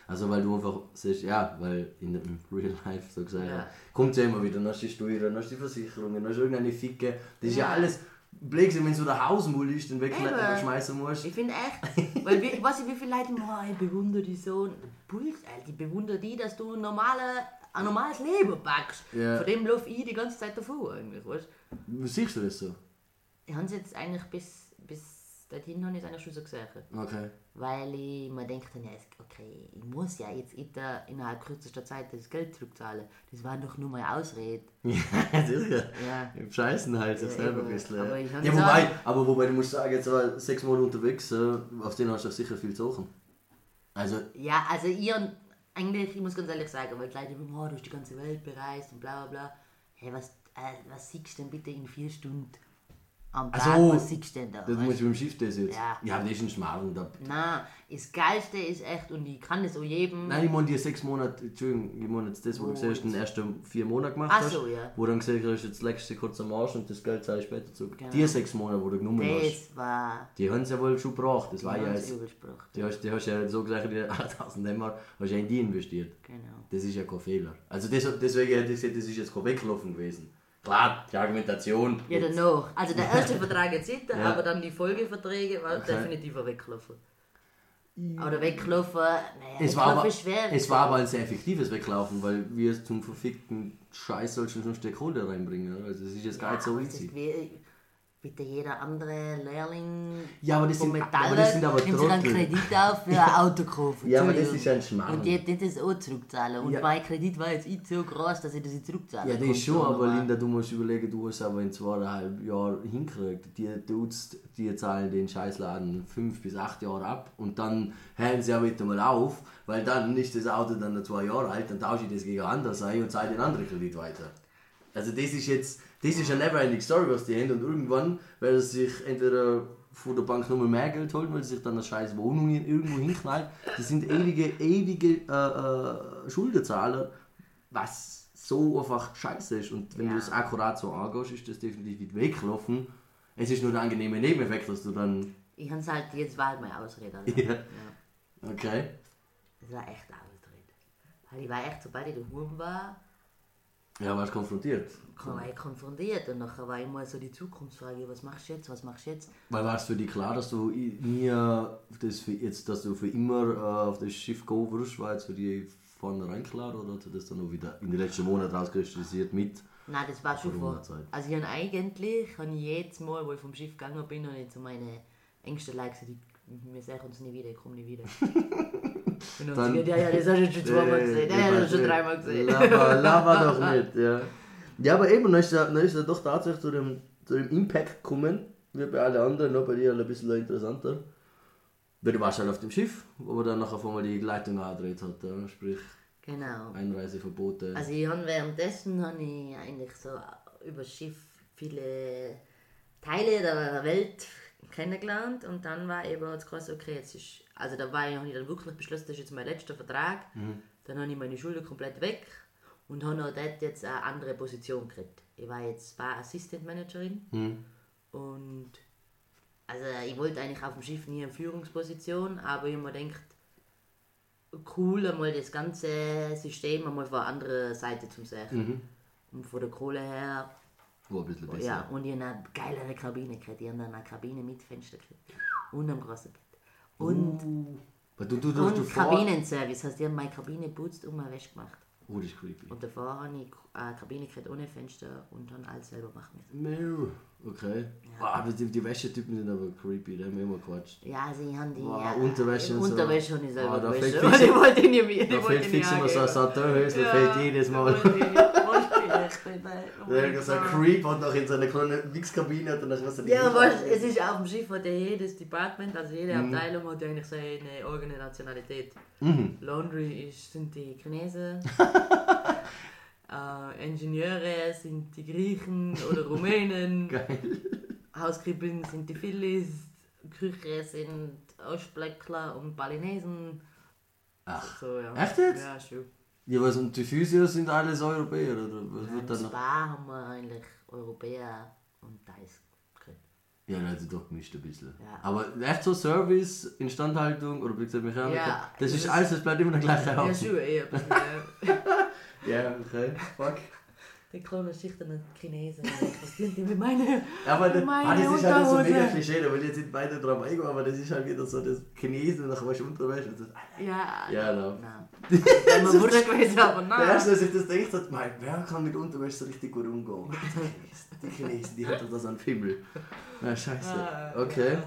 Also weil du einfach siehst, ja, weil in dem Real Life so gesagt, Ja. kommt ja immer wieder, dann hast du die Steuern, dann hast du die Versicherungen, dann hast du irgendeine Ficke. Das ist ja, Ja. alles, Blödsinn, wenn so der Hausmull ist, den wegschmeißen musst. Ich finde echt, weil ich weiß nicht, wie viele Leute, oh, ich bewundere die so. Bullshit, Alter, ich bewundere die, dass du ein, normale, ein normales Leben packst. Ja. Von dem laufe ich die ganze Zeit davor, eigentlich, weißt Wie siehst du das so? Ich habe es jetzt eigentlich bis dorthin habe ich es eigentlich schon so gesagt. Okay. Weil ich mir denke, ja, es- okay, ich muss ja jetzt in der- innerhalb kürzester Zeit das Geld zurückzahlen. Das war doch nur mal Ausrede. Ja, sicher. Ja. Im Scheißen halt sich Ja, selber ein bisschen. Aber ja. ich ja, wobei, aber wobei, du musst sagen, jetzt war sechs Monate unterwegs, äh, auf den hast du sicher viel zu suchen. Also, Ja, also ihr, eigentlich, ich muss ganz ehrlich sagen, weil die Leute immer, oh, du hast die ganze Welt bereist und bla bla bla. Hey, was, äh, was siehst du denn bitte in vier Stunden am Tag? so. Du da? das weißt muss ich beim Schiff das jetzt. Ja. ja das ist ein Schmarrn. Da. Na, das Geilste ist echt, und ich kann das auch jedem. Nein, ich meine die sechs Monate, Entschuldigung, ich meine jetzt das, wo du Wo gesagt hast, den ersten vier Monate gemacht Ach hast. so, ja. Wo du dann gesagt hast, jetzt legst du kurz am Arsch und das Geld zahle ich später zurück. Genau. Die sechs Monate, wo du genommen hast, das war die haben es ja wohl schon gebraucht. Das war ja jetzt, die hast, die hast ja so gesagt, die 8000 Dämmer hast du ja in die investiert. Genau. Das ist ja kein Fehler. Also das, deswegen hätte ich gesagt, das ist jetzt kein Weglaufen gewesen. Klar, die Argumentation. Ja, danach. Also der erste Vertrag jetzt nicht, Ja. aber dann die Folgeverträge war Okay. definitiv ein Weglaufen. Oder weglaufen, naja, Es war, aber, schwer. es war aber ein sehr effektives Weglaufen, weil wir zum verfickten Scheiß sollten schon Stakeholder reinbringen. Also das ist jetzt gar nicht so es easy. Bitte jeder andere Lehrling Ja, aber das sind- Metall aber das sind aber nimmt sich einen. Kredit auf für ein Auto kaufen. Ja, aber das ist ein Schmarrn. Und die hat das auch zurückzahlen. Und Ja. mein Kredit war jetzt nicht so groß, dass ich das nicht zurückzahlen Ja, das ist schon, aber. Linda, du musst überlegen, du hast aber in zweieinhalb Jahren hinkriegt. Die Dudes, die zahlen den Scheißladen fünf bis acht Jahre ab und dann hören sie ja wieder mal auf, weil dann ist das Auto dann zwei Jahre alt, dann tausche ich das gegen anders ein und zahle den anderen Kredit weiter. Also das ist jetzt, das ist eine never-ending Story, was die haben und irgendwann werden sie sich entweder von der Bank nochmal mehr Geld holen, weil sie sich dann eine scheiß Wohnung irgendwo hinknallen. Das sind ewige, ewige äh, äh, Schuldenzahler, was so einfach scheiße ist. Und wenn Ja. du es akkurat so angehst, ist das definitiv nicht weglaufen. Es ist nur der angenehme Nebeneffekt, dass du dann... Ich habe es halt, jetzt war halt meine Ausrede. Also. Ja. Ja. Okay. Das war echt eine Ausrede. Weil ich war echt, sobald ich daheim war, Ja, warst konfrontiert. war ich konfrontiert und nachher war immer so die Zukunftsfrage, was machst du jetzt, was machst du jetzt? Weil war es für dich klar, dass du nie das für jetzt, dass du für immer äh, auf das Schiff gehen wirst, war jetzt für dich vornherein klar oder hat sich das dann auch wieder in den letzten Monaten rauskristallisiert mit? Nein, das war schon vor. Also ich habe eigentlich, habe ich jedes Mal, wo ich vom Schiff gegangen bin, und ich zu meinen engsten Leuten gesagt, wir sehen uns nie wieder, ich komme nie wieder. und dann, ja, ja, das hast du schon zweimal gesehen, ja, das hast du schon dreimal gesehen. Lava, lava doch nicht, ja. Ja, aber eben, dann ist er, dann ist er doch tatsächlich zu dem, zu dem Impact gekommen, wie bei allen anderen, noch bei dir ein bisschen interessanter. Weil du warst halt auf dem Schiff, wo man dann nachher auf einmal die Leitung angedreht hat, ja, sprich Genau. Einreiseverbote. Also ich habe währenddessen habe ich eigentlich so über das Schiff viele Teile der Welt kennengelernt und dann war eben jetzt quasi okay, jetzt ist, also da war ich, habe ich dann wirklich beschlossen, das ist jetzt mein letzter Vertrag, dann habe ich meine Schule komplett weg und habe auch dort jetzt eine andere Position gekriegt. Ich war jetzt Bar Assistant Managerin und also ich wollte eigentlich auf dem Schiff nie eine Führungsposition, aber ich habe mir gedacht, cool, einmal das ganze System einmal von einer anderen Seite zu sehen. Und von der Kohle her, Wo ein bisschen besser. ja, und ich habe eine geilere Kabine gekriegt. Ich habe dann eine Kabine mit Fenster gekriegt. Und am großen Bett. Und, Weil du, du, du, und Kabinenservice. Heißt, ich habe meine Kabine geputzt und mal wäsche gemacht. Oh, das ist creepy. Und davor habe ich eine Kabine gekriegt ohne Fenster und dann alles selber machen müssen. Okay. Ah, aber die, die Wäschetypen sind aber creepy, da haben wir immer gequatscht. Ja, also ich habe die Boah, äh, Unterwäsche und so. Unterwäsche habe ich selber Ah, da fix- ich wollte ihn nicht mehr. Da fällt fix immer so ein Satinhösel, Ja, fällt jedes Mal. Oh Der hat so ein Creep und noch in seiner kleinen Wichskabine und dann was er Ja, weißt, es ist auf dem Schiff hat ja jedes Department, also jede Mhm. Abteilung hat ja eigentlich seine eigene Nationalität. Mhm. Laundry ist, sind die Chinesen, äh, Ingenieure sind die Griechen oder Rumänen, Geil. Hauskrippen sind die Phillies, Küche sind Ostbleckler und Balinesen. Ach. So, ja. Echt jetzt? Ja, schon. Ja, was und die Physios sind alles Europäer, oder? Was wird dann noch? Spa haben wir eigentlich Europäer und Thais gekriegt. Ja, da hat sie doch gemischt ein bisschen. Ja. Aber echt so Service, Instandhaltung oder wie gesagt Mechaniker, Ja, das ist alles, das bleibt immer der gleiche Ja, Haufen. schon eher. Ja, okay. Fuck. Die kleine Schichten sind Chinesen. Was tun die mit meinen Ja, aber das, Meine ah, das ist halt so mega Klischee, da will ich jetzt nicht weiter drauf eingehen, aber das ist halt wieder so das Chinesen weißt du Unterwäsche und das, Ja, Ja, no. Nein. Wenn man wurscht gewesen, aber Der nein. erste, als ich das denkt hat, mein, wer kann mit Unterwäsche so richtig gut umgehen? Die Chinesen, die hatten das an Fimmel. Na, scheiße. Ah, Okay.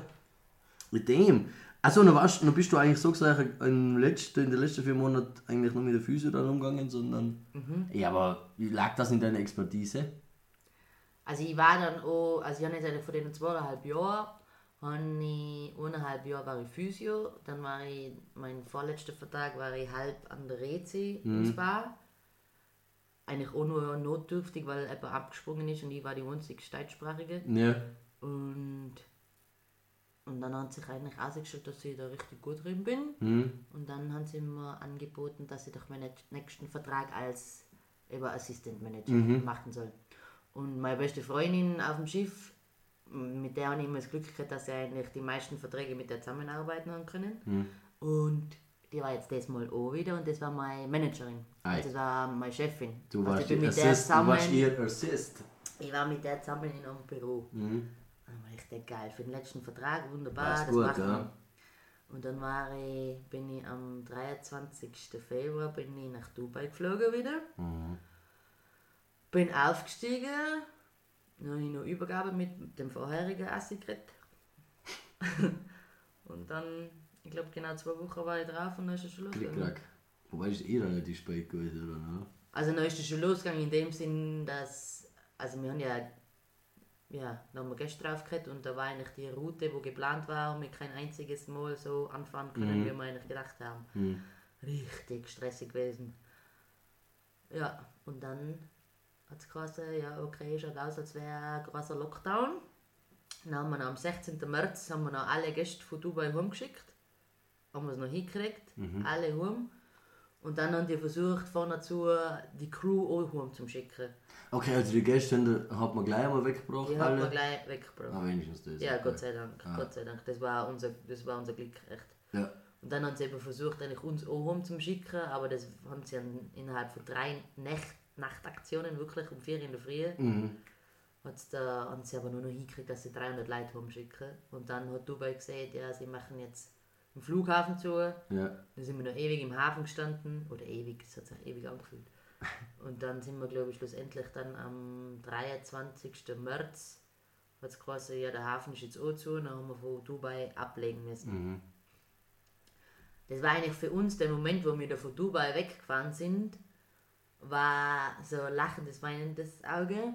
Mit dem. Also, dann, warst, dann bist du eigentlich so gesagt, im letzten, in den letzten vier Monaten eigentlich nur mit der Füße dann umgegangen, sondern. Ja, aber wie lag das in deiner Expertise? Also ich war dann auch, also ich habe jetzt von den zweieinhalb Jahren, habe ich eineinhalb Jahre war ich Physio, dann war ich, mein vorletzter Vertrag war ich halb an der Rezi im Spa. Eigentlich auch nur notdürftig, weil jemand abgesprungen ist und ich war die einzige Deutschsprachige. Ja. Und, und dann hat sich eigentlich ausgestellt, dass ich da richtig gut drin bin. Hm. Und dann haben sie mir angeboten, dass ich doch meinen nächsten Vertrag als eben Assistant Manager machen soll. Und meine beste Freundin auf dem Schiff, mit der habe ich immer das Glück gehabt, dass ich eigentlich die meisten Verträge mit der zusammenarbeiten haben können. Und die war jetzt das Mal auch wieder und das war meine Managerin. Ei. Also das war meine Chefin. Du also warst, ich bin mit der Assist, du zusammen. warst ihr Assist. Ich war mit der zusammen in einem Büro. Mhm. Das war richtig geil. Für den letzten Vertrag wunderbar. Das gut, machen ja. Und dann war ich, bin ich am 23. Februar bin ich nach Dubai geflogen wieder. Mhm. Bin aufgestiegen. Dann habe ich noch Übergabe mit dem vorherigen Assi geredet. und dann, ich glaube genau zwei Wochen war ich drauf und dann ist es schon losgegangen. Wobei ist eh relativ spät gewesen, oder? Ne? Also dann ist es schon losgegangen in dem Sinn, dass, also wir haben ja, ja, da haben wir Gäste drauf gehabt und da war eigentlich die Route, die geplant war und wir kein einziges Mal so anfahren können, wie wir eigentlich gedacht haben. Mhm. Richtig stressig gewesen. Ja, und dann hat es geheißen, ja okay, schaut aus, als wäre ein großer Lockdown. Dann haben wir am 16. März haben wir noch alle Gäste von Dubai heimgeschickt. Haben wir es noch hingekriegt, alle heim. Und dann haben die versucht, vorne zu die Crew auch zu schicken. Okay, also die Gäste haben- hat man gleich einmal weggebracht. Die haben alle. wir gleich weggebracht. Ah, wenigstens das. Ja, okay. Gott sei Dank, Ah. Gott sei Dank. Das war unser, das war unser Glück, echt. Ja. Und dann haben sie eben versucht, eigentlich uns auch zu schicken, aber das haben sie innerhalb von drei Nächten Nachtaktionen, wirklich um 4 in der Früh. Mhm. Hat's da, haben sie aber nur noch hingekriegt, dass sie 300 Leute rumschicken. Und dann hat Dubai gesagt, ja, sie machen jetzt den Flughafen zu. Ja. Dann sind wir noch ewig im Hafen gestanden. Oder ewig, es hat sich ewig angefühlt. Und dann sind wir, glaube ich, schlussendlich dann am 23. März hat es quasi, ja, der Hafen ist jetzt auch zu, dann haben wir von Dubai ablegen müssen. Mhm. Das war eigentlich für uns der Moment, wo wir da von Dubai weggefahren sind, war so lachendes, weinendes Auge.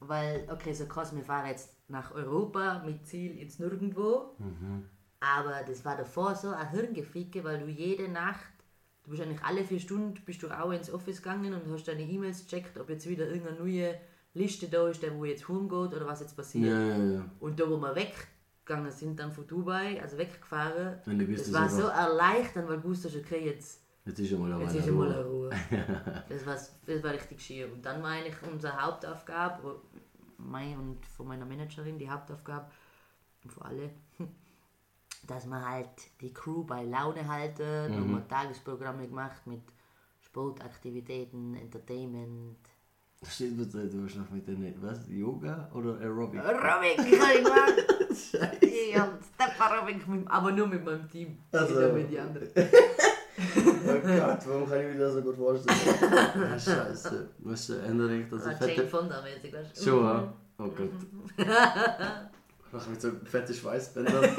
Weil, okay, so krass, wir fahren jetzt nach Europa mit Ziel ins Nirgendwo. Aber das war davor so ein Hirngeficke, weil du jede Nacht, du bist eigentlich alle vier Stunden, bist du auch ins Office gegangen und hast deine E-Mails gecheckt, ob jetzt wieder irgendeine neue Liste da ist, der wo jetzt heimgeht oder was jetzt passiert. Ja, ja, ja. Und da, wo wir weggegangen sind, dann von Dubai, also weggefahren, das war so erleichternd, weil du wusstest, okay, jetzt, Jetzt ist eine jetzt einmal Ruhe. eine Ruhe. das, war, das war richtig schier. Und dann war eigentlich unsere Hauptaufgabe, meine und von meiner Managerin, die Hauptaufgabe, und für alle, dass wir halt die Crew bei Laune halten. Und wir Tagesprogramme gemacht mit Sportaktivitäten, Entertainment. Steht mir so, du hast noch mit den, was, Yoga oder Aerobic? Aerobic, ich habe gemacht. Ja, Step Aerobic, aber nur mit meinem Team. Also. Nicht mit den anderen. Oh Gott, warum kann ich mir das so gut vorstellen? Ah, scheiße. Ich das? Ah, Ich Jane fette... Fonda mäßig, weißt du? Schon, ja? Oh Gott. Mach mit so fette Schweißbändern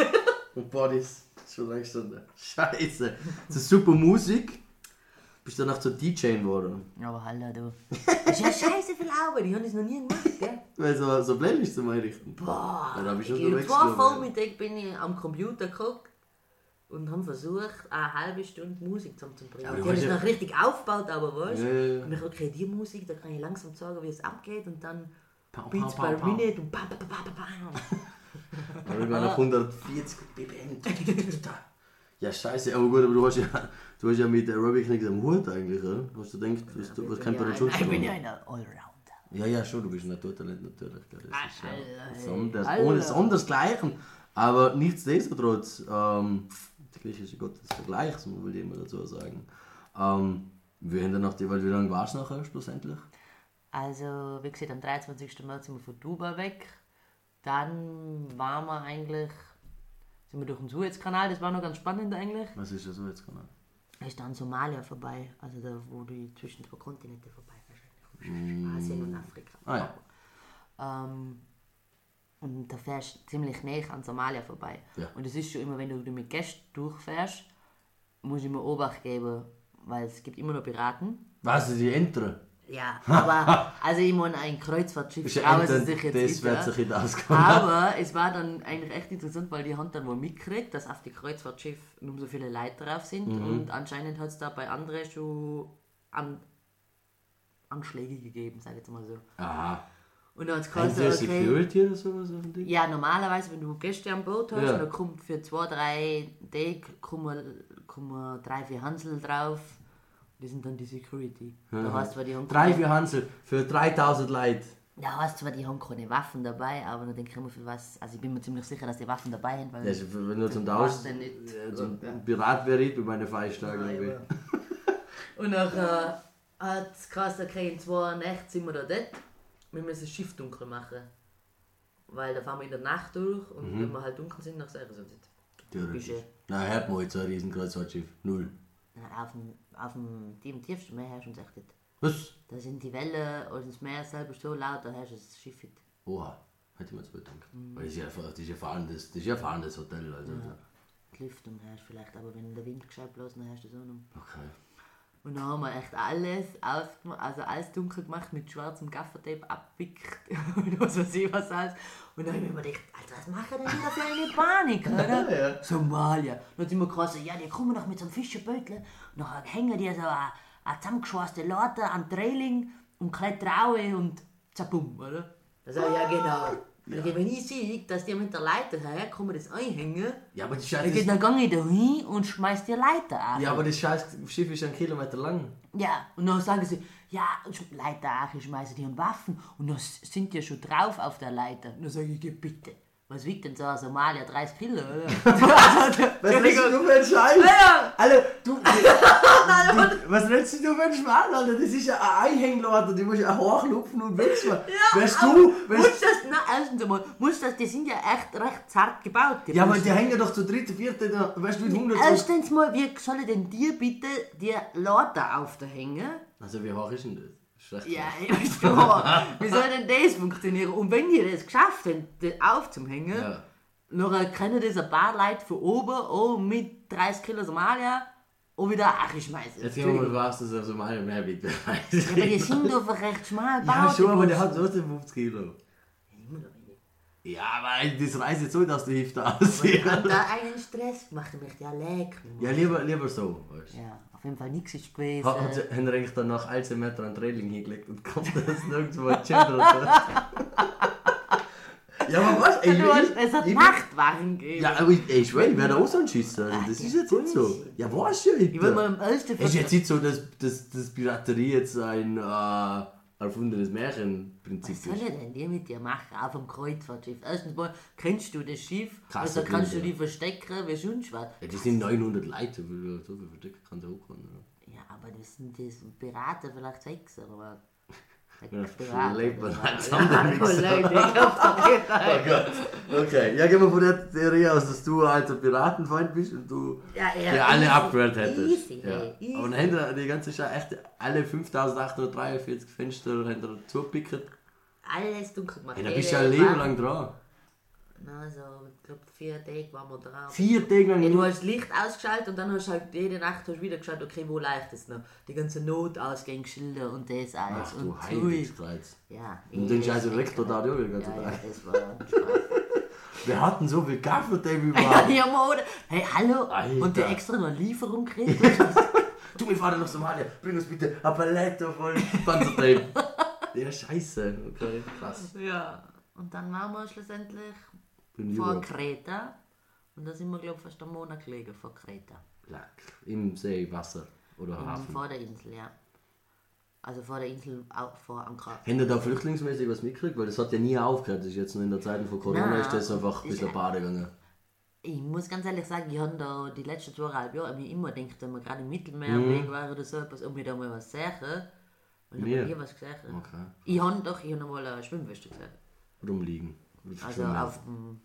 und Bodies. Schon eine Stunde. Scheiße. Das ist super Musik. Bist du danach zu DJ geworden? Aber Alter, du. Das ist ja scheiße viel Arbeit, die haben das noch nie gemacht, gell? Weil so, so Playlists zum Einrichten. Boah, Ja, da hab ich schon ich unterwegs zwei genommen. Vormittag bin ich am Computer geguckt und haben versucht, eine halbe Stunde Musik zusammenzubringen. Ja, aber haben es noch richtig aufgebaut, aber weißt du? Ja, ja, ja. Und ich okay, die Musik, da kann ich langsam sagen, wie es abgeht und dann Beats pau. Minute und bam, bam, bam, bam, bam. Aber wir waren auf 140 BPM. Ja, scheiße, aber gut, aber du hast ja, du hast ja mit Aerobic nichts am Hut eigentlich, oder? Hast du gedacht, was, du, was man ja schon? ein- Ich bin ja ein Allrounder. Ja, ja, schon, du bist ein Naturtalent natürlich. Das ist ja sonders, Alter. ohne sondersgleichen. Aber nichtsdestotrotz, ähm, der griechische Gott des Vergleichs, will ich immer dazu sagen. Ähm, wir haben dann noch die, weil wie lange warst du nachher schlussendlich? Also, wie gesagt, am 23. März sind wir von Dubai weg. Dann waren wir eigentlich, sind wir durch den Suezkanal, das war noch ganz spannend eigentlich. Was ist so jetzt genau? ist dann Somalia vorbei, also da, wo du zwischen zwei Kontinente vorbei wahrscheinlich. Asien und Afrika. Ah ja. Ähm, und da fährst du ziemlich nah an Somalia vorbei. Ja. Und es ist schon immer, wenn du mit Gästen durchfährst, muss ich mir Obacht geben, weil es gibt immer noch Piraten. Was, die Enter? Ja, aber also ich meine, ein Kreuzfahrtschiff trauen sie sich jetzt das nicht. wird sich nicht ausgehen. Aber es war dann eigentlich echt interessant, weil die haben dann wohl mitgekriegt, dass auf die Kreuzfahrtschiff nur so viele Leute drauf sind Mhm. und anscheinend hat es da bei anderen schon an, Anschläge gegeben, sage ich jetzt mal so. Aha. Und dann hat es Haben geheißen, Sie okay, Security oder sowas auf dem ja, normalerweise, wenn du Gäste am Boot hast, Ja. dann kommt für zwei, drei Tage kommen, kommen drei, vier Hansel drauf. Die sind dann die Security. Da hast zwar die haben Drei für Hansel für 3000 Leute. Da hast zwar die haben keine Waffen dabei, aber dann denke ich immer für was. Also ich bin mir ziemlich sicher, dass die Waffen dabei sind, weil Ja, also wenn nur zum ja. Ja, so ein Pirat wäre ich bei meinen Feiertagen. irgendwie. Und nachher hat es krass, okay, in zwei Nächten sind wir da dort. Wir müssen das Schiff dunkel machen. Weil da fahren wir in der Nacht durch und wenn wir halt dunkel sind, dann sagen sie uns nicht. Theoretisch. Büsche. Na, hört mal jetzt ein Riesenkreuzfahrtschiff. Null. Auf dem, auf dem, die im tiefsten Meer hast du uns echt nicht. Was? Da sind die Wellen und das Meer selber so laut, da hast du das Schiff nicht. Oha. Hätte ich mir jetzt gedacht. Mhm. Weil das ist ja, das ist ja fahrendes, das ist ja fahrendes Hotel. Also. Die Lüftung hast du vielleicht, aber wenn der Wind gescheit bloß, dann hast du das auch noch. Okay. Und dann haben wir echt alles ausgemacht, also alles dunkel gemacht, mit schwarzem Gaffertape abwickt und was weiß ich was alles. Und dann habe ich mir gedacht, Alter, was machen denn wieder für eine Panik, oder? Somalia. Dann sind wir krass, ja, die kommen noch mit so einem Fischebeutel und dann hängen die so eine, eine zusammengeschweißte Latte am Trailing und klettern und zabum, oder? Ich, ja genau. Ja. Wenn ich sehe, dass die mit der Leiter herkommen, das einhängen, Ja, aber die dann, geht- dann gehe ich da hin und schmeiß die Leiter an. Ja, aber das scheiß Schiff ist ein Kilometer lang. Ja, und dann sagen sie, ja, Leiter auch, schmeißen die haben Waffen. Und dann sind die schon drauf auf der Leiter. Und dann sage ich, bitte. Was wiegt denn so ein Somalia? 30 Kilo, oder? Was redest du für einen Scheiß? Ja. Alter, du, du, was redest du für einen Schmarrn, Alter? Das ist ja ein Einhänglauter, die musst ja hochlupfen und wechseln. Wärst aber du, wärst, Muss das, na, erstens einmal, muss das, die sind ja echt recht zart gebaut. Die ja, aber die hängen doch zu dritt, vierte, weißt du, mit 100 Erstens mal, wie soll ich denn dir bitte die Laute aufhängen? Also, wie hoch ist denn das? Schlecht. Ja, ich weiß schon. Wie soll denn das funktionieren? Und wenn ihr das geschafft habt, das aufzuhängen, Ja. dann können das ein paar Leute von oben auch mit 30 Kilo Somalia auch wieder schmeißen. Jetzt gehen wir mal was, dass er so mal mehr wiegt. Aber die sind doch recht schmal Ja, gebaut, schon, die aber der hat trotzdem 50 Kilo. Noch. Ja, aber das reißt jetzt so, dass du Hüfte Ich hab da einen Stress gemacht, ich möchte ja leck. Ja, lieber, lieber so, weißt du. Ja, auf jeden Fall nichts ist gewesen. Hat, hat, haben wir eigentlich dann nach Alzemeter ein Trailing hingelegt und kommt das nirgendwo ein Gender Ja, aber was? Ey, du hast, es hat ich- Nachtwachen gegeben. Ja, aber ich, ey, ich werde auch so ein. Also, das ist jetzt nicht so. Ja, was ja Ich will mal im ersten Es ist jetzt nicht so, dass, dass, dass Piraterie jetzt ein äh, erfundenes Märchenprinzip Was soll er denn dir mit dir machen auf dem Kreuzfahrtschiff? Erstens mal, kennst du das Schiff? Kannst also du kannst du die verstecken, wie sonst was? Ja, das sind 900 Leute, so viel so viel verdecken kann der auch keiner. Ja, aber das sind das Piraten, vielleicht sechs oder was? Ja, Ja. Kollege, ich hab's doch Oh. Okay, ja, gehen wir von der Theorie aus, dass du ein Piratenfreund bist und du Ja, ja, ja, alle easy. abgewehrt hättest. Easy, ja. easy. Aber dann haben wir die ganze Scheiße, echt alle 5843 Fenster zugepickt. Alles dunkel gemacht. Hey, da bist du ja ein Leben lang dran. Na, so, ich glaube, vier Tage waren wir drauf. Vier Tage lang. Ja, du hast das Licht ausgeschaltet und dann hast du halt jede Nacht hast du wieder geschaut, okay, wo leicht es noch? Die ganze Notausgangsschilder und das alles. Ach du und Heiligskreuz. Ja. Und den eh, scheiß Rektor da, den ganzen Ja, ja, das war ein Spaß. Wir hatten so viel Ja, überall. ja, Mode. Hey, hallo. Alter. Und der extra noch Lieferung kriegt. du, wir fahren nach Somalia. Bring uns bitte eine Palette voll Panzertape. ja, scheiße. Okay, krass. ja. Und dann waren wir schlussendlich Bin vor über. Kreta. Und da sind wir, glaube ich, fast einen Monat gelegen vor Kreta. Lack. Im See, Wasser oder Und Hafen. vor der Insel, ja. Also vor der Insel, auch vor Ankara. Haben ihr da flüchtlingsmäßig was mitgekriegt? Weil das hat ja nie aufgehört. Das ist jetzt nur in der Zeit von Corona Nein. ist das einfach ein bisschen Bade gegangen. Ich muss ganz ehrlich sagen, ich habe da die letzten zweieinhalb Jahre mir immer gedacht, wenn wir gerade im Mhm. Mittelmeerweg waren oder so etwas, ob wir da mal was sehen. Und ich habe nie was gesehen. Okay. Ich habe doch, ich habe mal eine Schwimmweste gesehen. Rumliegen. Also auf dem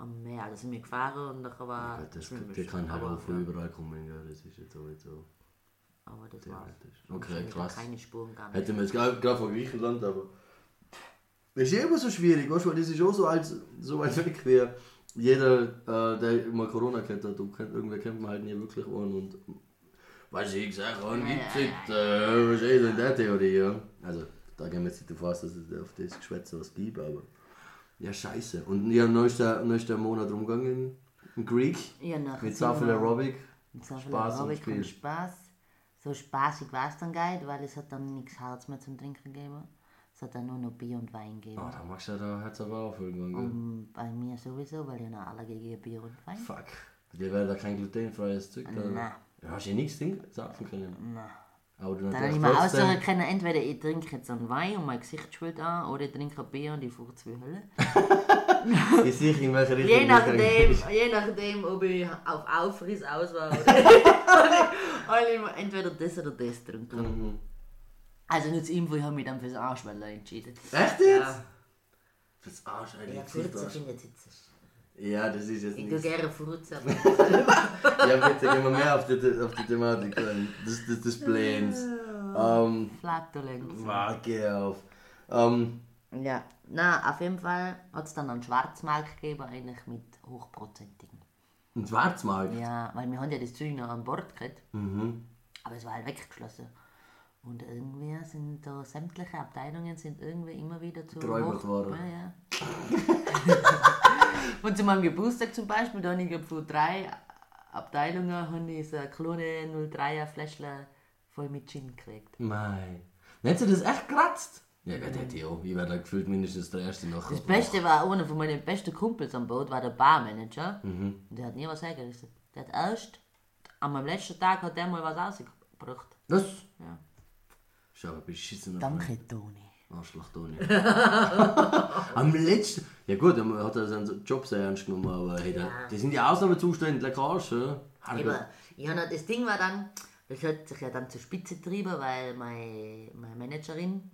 am Meer. Da sind wir gefahren und nachher war Gott, das, der kann halt aber, auch von überall kommen. Ja, das ist jetzt sowieso. aber das war Okay, krass. keine Spuren gehabt. Hätten wir jetzt gerade von Griechenland, aber. Das ist ja immer so schwierig, weißt du, weil das ist auch so, als, so weit weg wie jeder, äh, der immer Corona kennt, hat, kennt, irgendwer kennt man halt nie wirklich einen und. Weißt du, ich sag, und gibt's nicht, äh, was ist in der Theorie, ja. Also, da gehen wir jetzt nicht davon aus, dass es auf das Geschwätz was gibt, aber. Ja, scheiße. Und ja, ist der Monat rumgegangen in Greek. Ja, nachher Mit so viel Aerobic. Mit so viel Spaß und Aerobic und Spaß. So spaßig war es dann geil, weil es hat dann nichts Harz mehr zum Trinken gegeben. Es hat dann nur noch Bier und Wein gegeben. Oh, da magst du ja da Herz aber auf irgendwann, gell? Und bei mir sowieso, weil ich noch Allergie gegen Bier und Wein. Fuck. Dir wäre da kein glutenfreies Zeug da. Nein. Ja, hast du ja nichts trinken, saufen können. Nein. Aber du Dann habe ich mir aussuchen können, entweder ich trinke jetzt einen Wein und mein Gesicht schwillt an, oder ich trinke ein Bier und ich fahre zwei Hölle. Ich sehe in welche Richtung Je nachdem, je nachdem, ob ich auf Aufriss aus war oder habe ich entweder das oder das trinken. Mhm. Also nur zur Info, ich habe mich dann fürs Arschwelle entschieden. Echt jetzt? Ja. Fürs Arsch, Alter. Ja, ich zieh Furze das. Ja, das ist jetzt Ich tue nicht. gerne Furze. Ja, bitte gehen wir mehr auf die, auf die Thematik ein. Das, das, des Plans. Ähm, Flatulenz. warte auf. Ähm, Ja, na, auf jeden Fall hat es dann einen Schwarzmarkt gegeben, eigentlich mit hochprozentigen. ein Schwarzmarkt. Ja, weil wir haben ja das Zeug noch an Bord gekriegt, Mhm. aber es war halt weggeschlossen. Und irgendwie sind da sämtliche Abteilungen sind irgendwie immer wieder zu Geräubert worden. Ja, ja. Und zu meinem Geburtstag zum Beispiel, da habe ich von drei Abteilungen habe ich so eine kleine 03er Fläschchen voll mit Gin gekriegt. Mei. Hättest du das echt kratzt? Ja, Gott, hätte ich auch. Ich wäre da gefühlt mindestens der Erste noch. Das Beste war, einer von meinen besten Kumpels am Boot war der Barmanager. Mhm. Und der hat nie was hergerissen. Der hat erst, an meinem letzten Tag hat der mal was rausgebracht. Was? Ja. Schau, ein beschissener Danke, Toni. Arschloch Toni. Am letzten. Ja gut, er hat er seinen Job sehr ernst genommen, aber hey, Ja. die sind die Ausnahmezustände, lecker Arsch, ja? Eben, ja, na, das Ding war dann, das hat sich ja dann zur Spitze getrieben, weil meine, meine Managerin,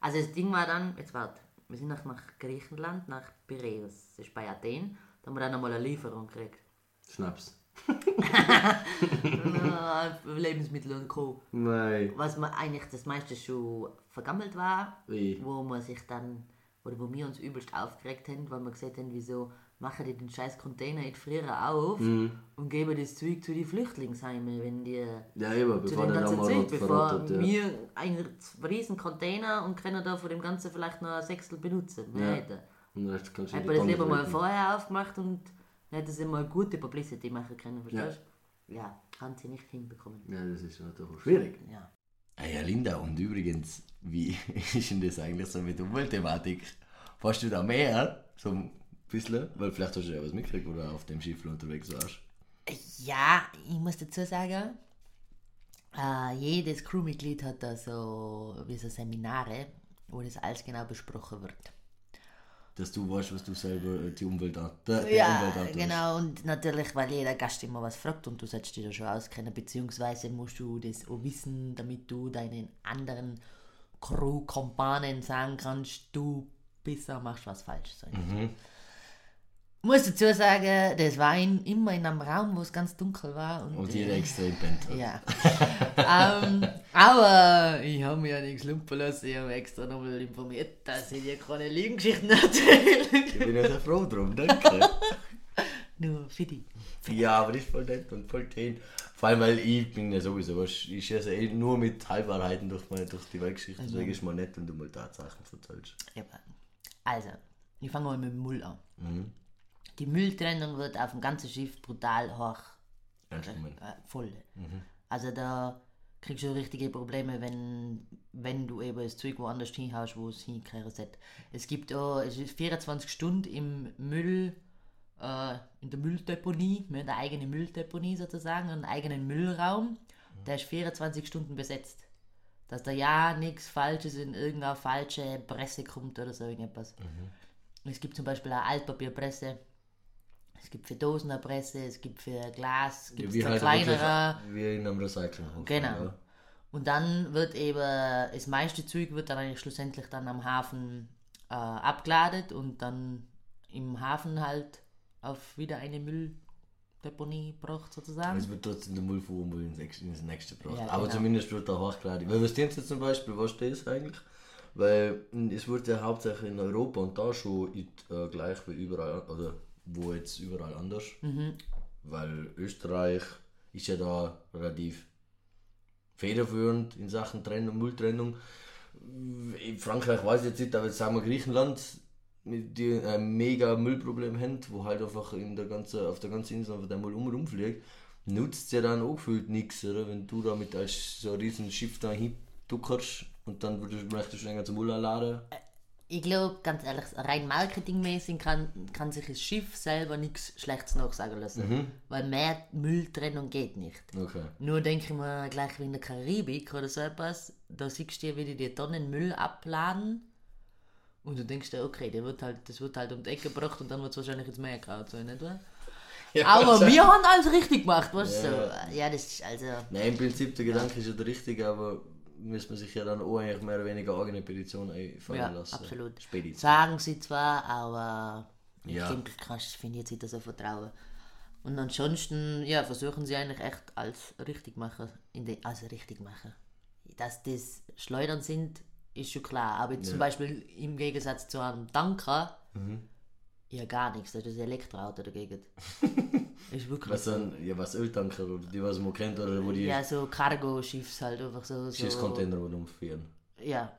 also das Ding war dann, jetzt warte, wir sind nach, nach Griechenland, nach Piräus, das ist bei Athen, da haben wir dann nochmal eine Lieferung gekriegt. Schnaps. Lebensmittel und Co. Nein. Was man eigentlich das meiste schon vergammelt war, Wie? wo man sich dann, oder wo wir uns übelst aufgeregt haben, weil wir gesagt haben, wieso machen die den scheiß Container nicht früher auf Mhm. und geben das Zeug zu den Flüchtlingsheimen, wenn die Ja, eben, zu der ganzen Zeug, bevor verrottet, ja. wir einen riesen Container und können da von dem Ganzen vielleicht noch ein Sechstel benutzen. Ja. Und den Rest kannst du in Hätte die man das lieber mal vorher aufgemacht und hätte sie mal gute Publicity machen können, verstehst du? Ja. haben sie nicht hinbekommen. Ja, das ist natürlich schwierig. Ja. Ah ja, Linda, und übrigens, wie ist denn das eigentlich so mit der Umweltthematik? Fährst du da mehr? So ein bisschen? Weil vielleicht hast du ja was mitgekriegt, wo du auf dem Schiff unterwegs warst. Ja, ich muss dazu sagen, äh, jedes Crewmitglied hat da so, wie so Seminare, wo das alles genau besprochen wird. Dass du weißt, was du selber äh, die Umwelt an, der, Ja, Umwelt antust. genau. Und natürlich, weil jeder Gast immer was fragt und du sollst dich da schon auskennen, beziehungsweise musst du das auch wissen, damit du deinen anderen Crew-Kompanen sagen kannst, du besser machst was falsch. So. Muss dazu sagen, das war in, immer in einem Raum, wo es ganz dunkel war. Und, Und äh, jeder extrem pennt ja. ähm, aber ich habe mir ja nichts lumpen lassen. Ich habe extra nochmal informiert, dass ich dir keine Lügengeschichten erzähle. Ich bin ja sehr froh drum, danke. Nur für dich. ja, aber das ist voll nett und voll schön. Vor allem, weil ich bin ja sowieso, weißt, ich schieße eh nur mit Halbwahrheiten durch, meine, durch die Weltgeschichte. Deswegen ist mal nett, wenn du mal Tatsachen erzählst. Ja, Also, ich fange mal mit dem Müll an. Mhm. Die Mülltrennung wird auf dem ganzen Schiff brutal hoch gemeint. äh, voll. Also da kriegst du richtige Probleme, wenn, wenn du eben das Zeug woanders hinhaust, wo es hingehören sollte. Es gibt auch, es ist 24 Stunden im Müll, äh, in der Mülldeponie, wir haben eine eigene Mülldeponie sozusagen, einen eigenen Müllraum, der ist 24 Stunden besetzt. Dass da ja nichts Falsches in irgendeine falsche Presse kommt oder so irgendetwas. Es gibt zum Beispiel eine Altpapierpresse, es gibt für Dosen eine Presse, es gibt für Glas, gibt Wie es halt kleinere. wie in einem Recyclinghof. Genau. Ja. Und dann wird eben, das meiste Zeug wird dann eigentlich schlussendlich dann am Hafen äh, abgeladet und dann im Hafen halt auf wieder eine Mülldeponie gebracht sozusagen. Es wird trotzdem der Müll von Müll ins nächste, ins nächste gebracht. Ja, Aber genau. zumindest wird er hochgeladen. Weil was denkst du zum Beispiel, was das eigentlich? Weil mh, es wird ja hauptsächlich in Europa und da schon in, äh, gleich wie überall, oder wo jetzt überall anders. Mhm. Weil Österreich ist ja da relativ federführend in Sachen Trennung, Mülltrennung. In Frankreich weiß ich jetzt nicht, aber jetzt sagen wir Griechenland, mit die ein mega Müllproblem haben, wo halt einfach in der ganzen, auf der ganzen Insel einfach der Müll um rumfliegt, nutzt ja dann auch gefühlt nichts, oder? Wenn du damit als so ein riesen Schiff da hinduckerst und dann würdest, möchtest du den ganzen Müll anladen. Ich glaube, ganz ehrlich, rein marketingmäßig kann, kann sich das Schiff selber nichts Schlechtes nachsagen lassen. Weil mehr Mülltrennung geht nicht. Okay. Nur denke ich mir gleich wie in der Karibik oder so etwas, da siehst du ja, wie die die Tonnen Müll abladen. Und du denkst dir, okay, der wird halt, das wird halt um die Ecke gebracht und dann wird es wahrscheinlich ins Meer gehauen, so nicht wahr? Aber wir haben alles richtig gemacht, weißt du? So. Ja, das ist also. Nein, im Prinzip der Gedanke ist ja der richtige, aber müsste man sich ja dann auch eigentlich mehr oder weniger eigene Petition einfallen Ja, lassen. absolut. Spedition. Sagen sie zwar, aber Ja. ich kannst finde jetzt nicht so vertrauen. Und ansonsten, ja, versuchen sie eigentlich echt als richtig machen, in de, also richtig machen. Dass das Schleudern sind, ist schon klar. Aber jetzt zum Beispiel im Gegensatz zu einem Tanker, Mhm. Ja gar nichts. Das ist ein Elektroauto dagegen. ist wirklich Was dann, ja, was Öltanker oder die, was man kennt, oder wo die Ja, so Cargo-Schiffs halt einfach so. Schiffscontainer so. umführen. Ja,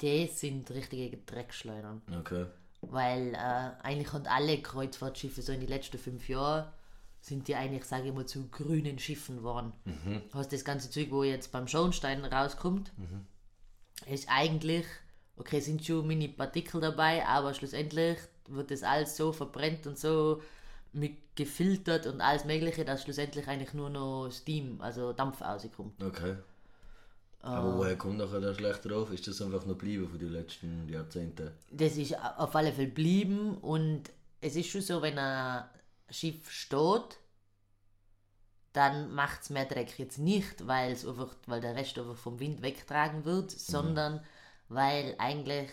die sind richtige Dreckschleudern. Okay. Weil äh, eigentlich haben alle Kreuzfahrtschiffe so in den letzten fünf Jahren sind die eigentlich, sage ich mal, zu grünen Schiffen geworden. Hast das ganze Zeug, wo jetzt beim Schornstein rauskommt, ist eigentlich, okay, sind schon Mini-Partikel dabei, aber schlussendlich wird das alles so verbrennt und so mit gefiltert und alles mögliche, dass schlussendlich eigentlich nur noch Steam, also Dampf rauskommt. Okay. Aber woher kommt nachher der schlechte Ruf? Ist das einfach noch geblieben von den letzten Jahrzehnten? Das ist auf alle Fälle geblieben und es ist schon so, wenn ein Schiff steht, dann macht es mehr Dreck jetzt nicht, weil es einfach, weil der Rest einfach vom Wind weggetragen wird, sondern weil eigentlich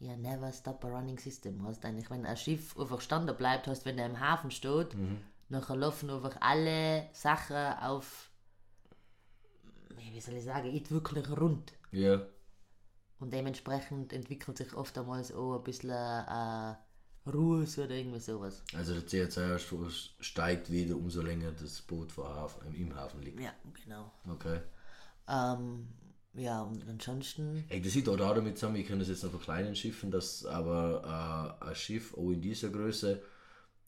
ja never stop a running system hast eigentlich wenn ein Schiff einfach standen bleibt hast wenn der im Hafen steht nachher laufen einfach alle Sachen auf wie soll ich sagen nicht wirklich rund Ja. und dementsprechend entwickelt sich oft einmal auch ein bisschen äh, Ruhe oder irgendwie sowas Also der CO2-Ausstoß steigt wieder, umso länger das Boot vor Hafen, im Hafen liegt. ja genau Okay. ähm, ja und ansonsten Ey, das sieht auch damit zusammen, wir können es jetzt noch von kleinen Schiffen, dass aber äh, ein Schiff auch in dieser Größe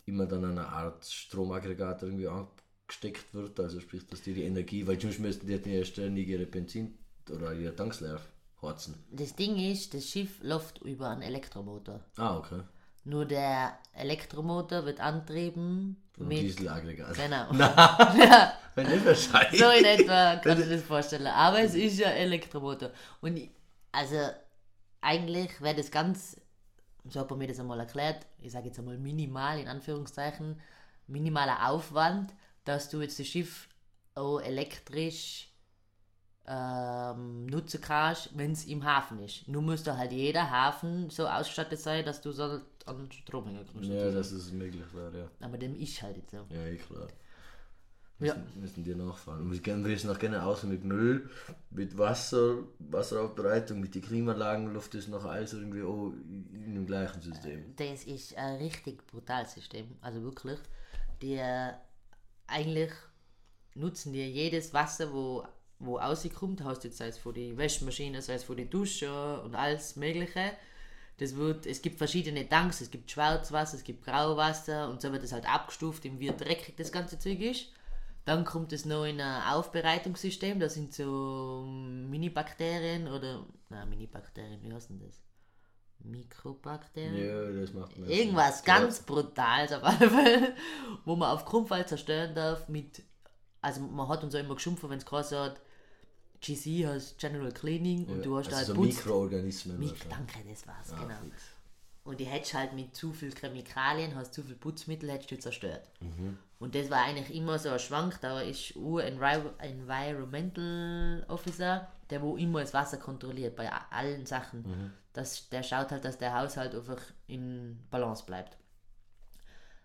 immer dann an eine Art Stromaggregat irgendwie angesteckt wird, also sprich, dass die die Energie, weil sonst müssten die ja ständig ihre Benzin oder ihre Tanks leer horzen. das Ding ist das Schiff läuft über einen Elektromotor Ah, okay. Nur der Elektromotor wird antrieben Ein mit. Dieselaggregat. Genau. Wenn nicht wahrscheinlich. so in etwa kann ich das vorstellen. Aber es ist ja Elektromotor. Und ich, also eigentlich wäre das ganz, so hat man mir das einmal erklärt, ich sage jetzt einmal minimal in Anführungszeichen, minimaler Aufwand, dass du jetzt das Schiff auch elektrisch ähm, nutzen kannst, wenn es im Hafen ist. Nur müsste halt jeder Hafen so ausgestattet sein, dass du so an Strom hängen kannst. Ja, dass es möglich wäre, ja. Aber dem ist halt jetzt so. Ja, eh klar. Ja. Müssen, dir nachfahren. Und wir wir jetzt noch gerne aus mit Müll, mit Wasser, Wasseraufbereitung, mit den Klimaanlagen, läuft das noch alles irgendwie auch in dem gleichen System. Das ist ein richtig brutales System. Also wirklich. Die äh, eigentlich nutzen die jedes Wasser, wo, wo rauskommt, hast jetzt sei es von die Wäschmaschine, sei es von die Dusche und alles Mögliche. Das wird, es gibt verschiedene Tanks, es gibt Schwarzwasser, es gibt Grauwasser und so wird es halt abgestuft, wie dreckig das ganze Zeug ist. Dann kommt es noch in ein Aufbereitungssystem, da sind so Mini-Bakterien oder, na Mini-Bakterien, wie heißt denn das? Mikrobakterien? Ja, das macht man. Irgendwas ganz Brutales auf alle Fälle, wo man auf Grundfall zerstören darf mit, also man hat uns auch immer geschumpft, wenn es geheißen hat, GC heißt General Cleaning und du hast also halt so Putz- Mikroorganismen. Mik danke, das war's, Ah, genau. fix. Und die hättest halt mit zu viel Chemikalien, hast zu viel Putzmittel, hättest du zerstört. Mhm. Und das war eigentlich immer so ein Schwank, da ist ein Envi- Environmental Officer, der wo immer das Wasser kontrolliert, bei allen Sachen. Mhm. Das, der schaut halt, dass der Haushalt einfach in Balance bleibt.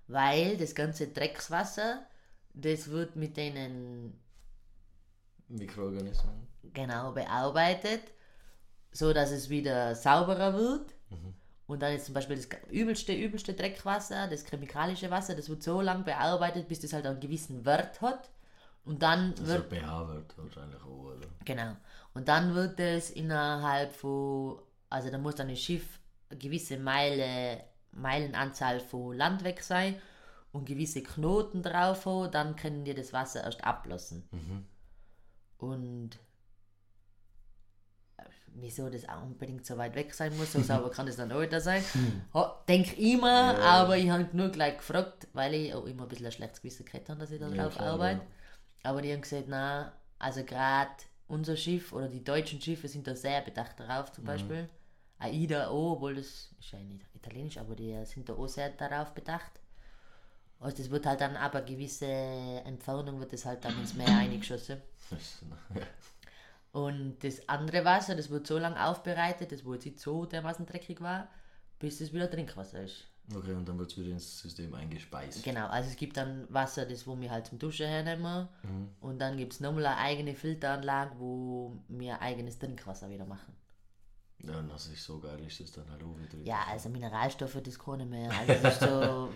Weil das ganze Dreckswasser, das wird mit denen Mikroorganismen. genau bearbeitet, so dass es wieder sauberer wird. Und dann ist zum Beispiel das übelste, übelste Dreckwasser, das chemikalische Wasser, das wird so lange bearbeitet, bis das halt einen gewissen Wert hat. Und dann Also wird, pH-Wert wahrscheinlich auch, oder? genau, und dann wird es innerhalb von, also da muss dann ein Schiff eine gewisse Meile, Meilenanzahl von Land weg sein und gewisse Knoten drauf haben, dann können die das Wasser erst ablassen. Und äh, wieso das auch unbedingt so weit weg sein muss, so sauber kann es dann auch wieder sein. Ha- Denk immer, Ja. aber ich habe nur gleich gefragt, weil ich auch immer ein bisschen ein schlechtes Gewissen gehabt habe, dass ich da Ja, drauf klar, arbeite. Aber die haben gesagt, na, also gerade unser Schiff oder die deutschen Schiffe sind da sehr bedacht darauf, Mhm. zum Beispiel. AIDA auch, obwohl das ist ja nicht italienisch, aber die sind da auch sehr darauf bedacht. Also das wird halt dann aber gewisse Entfernung wird das halt dann ins Meer eingeschossen. Und das andere Wasser, das wird so lange aufbereitet, das jetzt nicht so dermaßen dreckig war, bis es wieder Trinkwasser ist. Okay, und dann wird es wieder ins System eingespeist. Genau, also es gibt dann Wasser, das wo wir halt zum Duschen hernehmen. Mhm. Und dann gibt es nochmal eine eigene Filteranlage, wo wir eigenes Trinkwasser wieder machen. Ja, und das ist so geil, ist das dann halt auch wieder. Ja, also Mineralstoffe, das kann nicht mehr. Also das ist so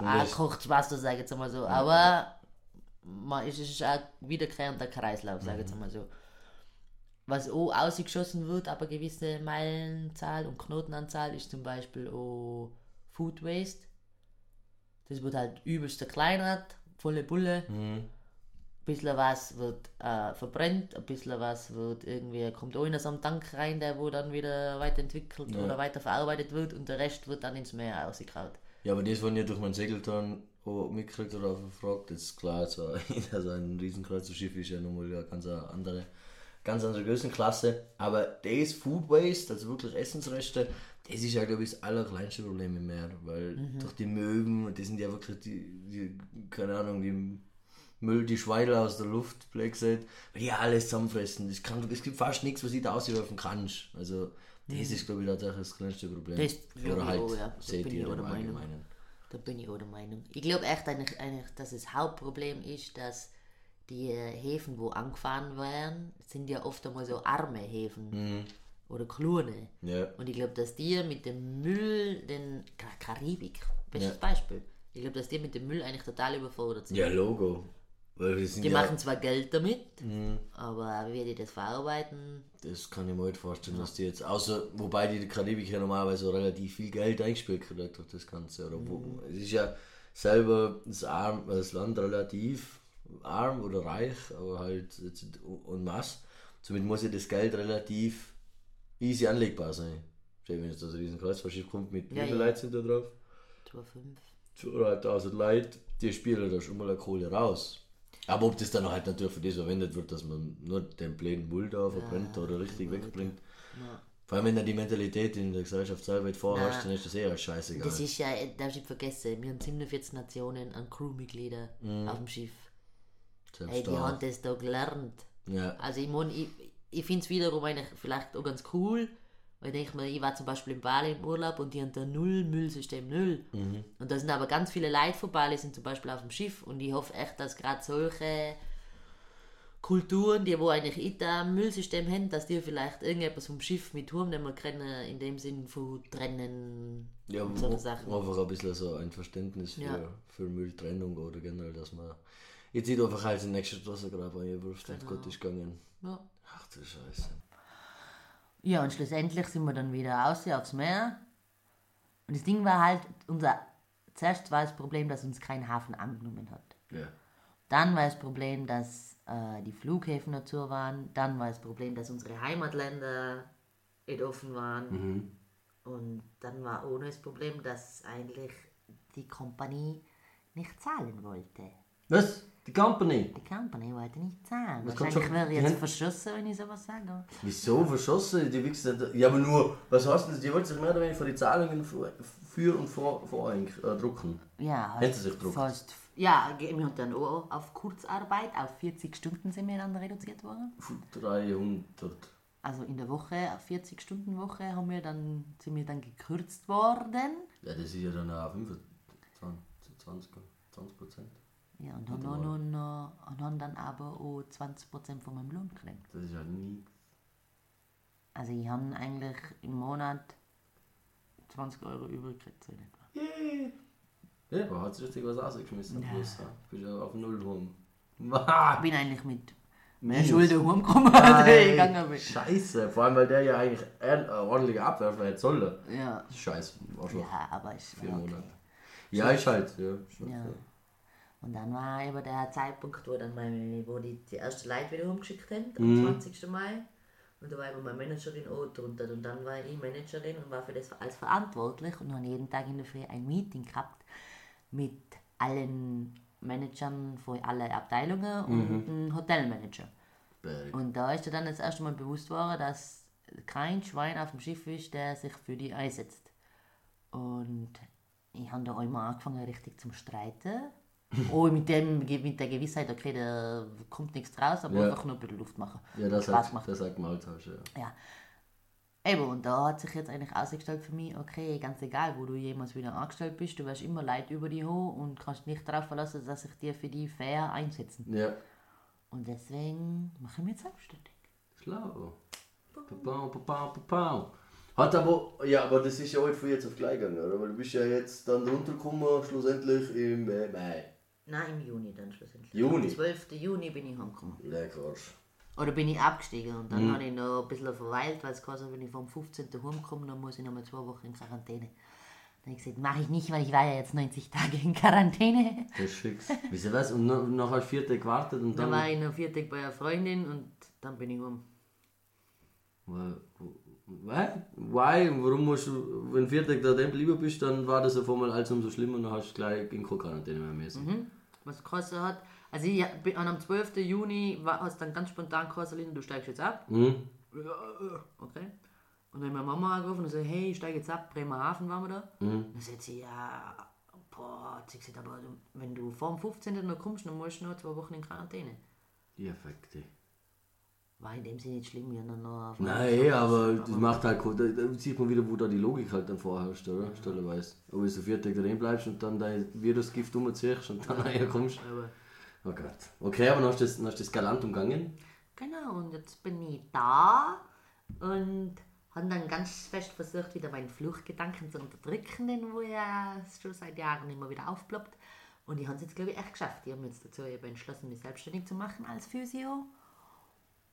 das- kochtes Wasser, sage ich jetzt mal so. Aber man, es ist ein wiederkehrender Kreislauf, sage ich jetzt mal so. Was auch ausgeschossen wird, aber gewisse Meilenzahl und Knotenanzahl ist zum Beispiel auch Food Waste. Das wird halt übelst verkleinert, volle Bulle. Mhm. Ein bisschen was wird äh, verbrennt, ein bisschen was wird irgendwie, kommt auch in so einen Tank rein, der wo dann wieder weiterentwickelt Ja. oder weiter verarbeitet wird und der Rest wird dann ins Meer ausgekraut. Ja, aber das, was ich durch mein Segelton auch mitgekriegt oder verfragt, ist klar, so, also ein Riesenkreuzfahrtschiff ist ja nochmal eine ganz andere ganz andere Größenklasse. Aber das Food Waste, also wirklich Essensreste, das ist ja, glaube ich, das allerkleinste Problem im Meer. Weil durch die Möwen, die sind ja wirklich die, die keine Ahnung, die Müll, die Schweine aus der Luft, sagt, weil die alles zusammenfressen. Das kann, es gibt fast nichts, was ich da auswerfen kannst. Also, das ist, glaube ich, tatsächlich das kleinste Problem. Das Oder halt, auch, ja. Seht bin ihr ich auch im der Meinung. Allgemeinen. Da bin ich auch der Meinung. Ich glaube echt eigentlich, eigentlich, dass das Hauptproblem ist, dass die Häfen, wo angefahren werden, sind ja oft einmal so arme Häfen. Oder kleine. Ja. Und ich glaube, dass die mit dem Müll, den Ka- Karibik, bestes Ja. Beispiel. Ich glaube, dass die mit dem Müll eigentlich total überfordert sind. Ja, Logo. Die ja, machen zwar Geld damit, aber wie die das verarbeiten, Das kann ich mir nicht vorstellen, dass die jetzt, außer, wobei die Karibik ja normalerweise relativ viel Geld eingespielt kriegt durch das Ganze. Oder wo, es ist ja selber das, arm, das Land relativ arm oder reich, aber halt en masse. Somit muss ja das Geld relativ easy anlegbar sein. Stell wenn jetzt das riesen Kreuzfahrtschiff kommt mit, Ja, wie viele ja. Leute sind da drauf? 2,5. 200.000 Leute, die spielen da schon mal eine Kohle raus. Aber ob das dann halt natürlich für das verwendet wird, dass man nur den blöden Müll da verbrennt oder richtig wegbringt. Vor allem wenn du die Mentalität in der Gesellschaft selber vorhast, dann ist das eher scheißegal. Das ist ja, darfst nicht vergessen, wir haben 47 Nationen an Crewmitglieder auf dem Schiff. Selbst Ey, die da. haben das da gelernt. Ja. Also ich meine, ich, ich finde es wiederum eigentlich vielleicht auch ganz cool, weil ich denke mir, ich war zum Beispiel in Bali im Urlaub und die haben da null Müllsystem, null. Und da sind aber ganz viele Leute von Bali, sind zum Beispiel auf dem Schiff und ich hoffe echt, dass gerade solche Kulturen, die wo eigentlich nicht ein Müllsystem haben, dass die vielleicht irgendetwas vom Schiff mit Turm nehmen können, in dem Sinn von trennen Ja, und wo- Sachen. einfach ein bisschen so ein Verständnis für, Ja. für Mülltrennung oder generell, dass man jetzt nicht einfach halt in den nächsten Straßengraben einwirft und Genau. Gott ist gegangen. Ja. Ach du Scheiße. Ja, und schlussendlich sind wir dann wieder raus aufs Meer. Und das Ding war halt, unser zuerst war das Problem, dass uns kein Hafen angenommen hat. Ja. Dann war das Problem, dass äh, die Flughäfen dazu waren. Dann war das Problem, dass unsere Heimatländer nicht offen waren. Und dann war noch das Problem, dass eigentlich die Kompanie nicht zahlen wollte. Was? Die Company? Die Company wollte nicht zahlen. Das Wahrscheinlich wäre ich jetzt haben- verschossen, wenn ich sowas sage. Wieso verschossen? Die Wichser. Ja, aber nur, was heißt denn das? Die wollten sich mehr oder weniger für die Zahlungen für, für und vor, vor äh, drucken. Ja, Hätten sie sich gedruckt? fast. Ja, wir haben dann auch auf Kurzarbeit, auf 40 Stunden sind wir dann reduziert worden. 300. Also in der Woche, auf 40 Stunden Woche haben wir dann, sind wir dann gekürzt worden. Ja, das ist ja dann auch 25, 20, 20 Prozent. Ja, und haben, noch, noch, noch, und haben dann aber auch 20% von meinem Lohn gekriegt. Das ist halt nie. Also ich habe eigentlich im Monat 20 Euro übrig gekriegt. So in etwa. Ja, aber hat sich richtig was rausgeschmissen. Ja. Plus, ja. Bist ja auf Null rum. Ich bin eigentlich mit mehr. Schulden heimgekommen, als ich gegangen bin. Scheiße, vor allem weil der ja eigentlich ein ordentlicher Abwerfer hätte sollen. Ja. Scheiße, Arschloch. ja, aber ich Vier war Monate. okay. Ja, ist halt. Ja. schon Ja. Und dann war eben der Zeitpunkt, wo, dann meine, wo die, die Leute wieder umgeschickt haben, Mhm. am 20. Mai. Und da war eben meine Managerin auch drunter. Und dann war ich Managerin und war für das als verantwortlich und habe jeden Tag in der Früh ein Meeting gehabt mit allen Managern von allen Abteilungen und einem Hotelmanager. Berg. Und da ist dir dann das erste Mal bewusst worden, dass kein Schwein auf dem Schiff ist, der sich für die einsetzt. Und ich habe da auch immer angefangen, richtig zum Streiten. Auch mit, dem, mit der Gewissheit, okay, da kommt nichts draus, aber Ja. einfach nur ein bisschen Luft machen. Ja, das Spaß hat, macht. das hat Maltausch, ja. Ja. Eben, und da hat sich jetzt eigentlich ausgestellt für mich, okay, ganz egal, wo du jemals wieder angestellt bist, du wirst immer Leid über dich haben und kannst nicht darauf verlassen, dass sich dir für die fair einsetzen. Ja, Und deswegen mache ich mich jetzt selbstständig. schlau. Papau, papau, papau. Hat aber, ja, aber das ist ja heute von jetzt auf gleich gegangen, oder? Weil du bist ja jetzt dann runtergekommen, schlussendlich im äh, Mai. Nein, im Juni dann schlussendlich. Juni? Am 12. Juni bin ich heimgekommen. Lecker Arsch. Oder bin ich abgestiegen und dann habe ich noch ein bisschen verweilt, weil es quasi, wenn ich vom 15. heimkomme, dann muss ich noch mal zwei Wochen in Quarantäne. Dann habe ich gesagt, mache ich nicht, weil ich war ja jetzt 90 Tage in Quarantäne. Das ist fix. Wieso was? Und noch, noch als vier Tage gewartet und Dann dann. war ich noch vier Tage bei einer Freundin und dann bin ich heim. Was? Why? Warum musst du, wenn vier Tage da geblieben bist, dann war das auf einmal alles umso schlimmer und dann hast du gleich in Quarantäne mehr müssen. Was gekostet hat, Also ich bin am 12. Juni war hast dann ganz spontan Aline, du steigst jetzt ab. Mhm. Okay. Und dann hat meine Mama angerufen und gesagt, hey, ich steige jetzt ab, Bremerhaven waren wir da. Dann sagt sie, ja, boah, hat sie gesagt, aber wenn du vor dem 15. noch kommst, dann musst du noch zwei Wochen in Quarantäne. Die Effekte. War in dem Sinne nicht schlimm, wir haben noch... auf- Nein, aber das macht halt gut. Da sieht man wieder, wo da die Logik halt dann vorherrscht, oder? Stellenweise. Ob du so vier Tage drin bleibst und dann dein Virusgift umziehst und dann herkommst. Aber, Oh Gott. Okay, aber dann hast du das, dann hast du das galant umgangen. genau, und jetzt bin ich da und habe dann ganz fest versucht, wieder meinen Fluchtgedanken zu unterdrücken, den wo ja schon seit Jahren immer wieder aufploppt. Und ich habe es jetzt, glaube ich, echt geschafft. Ich habe mich jetzt dazu eben entschlossen, mich selbstständig zu machen als Physio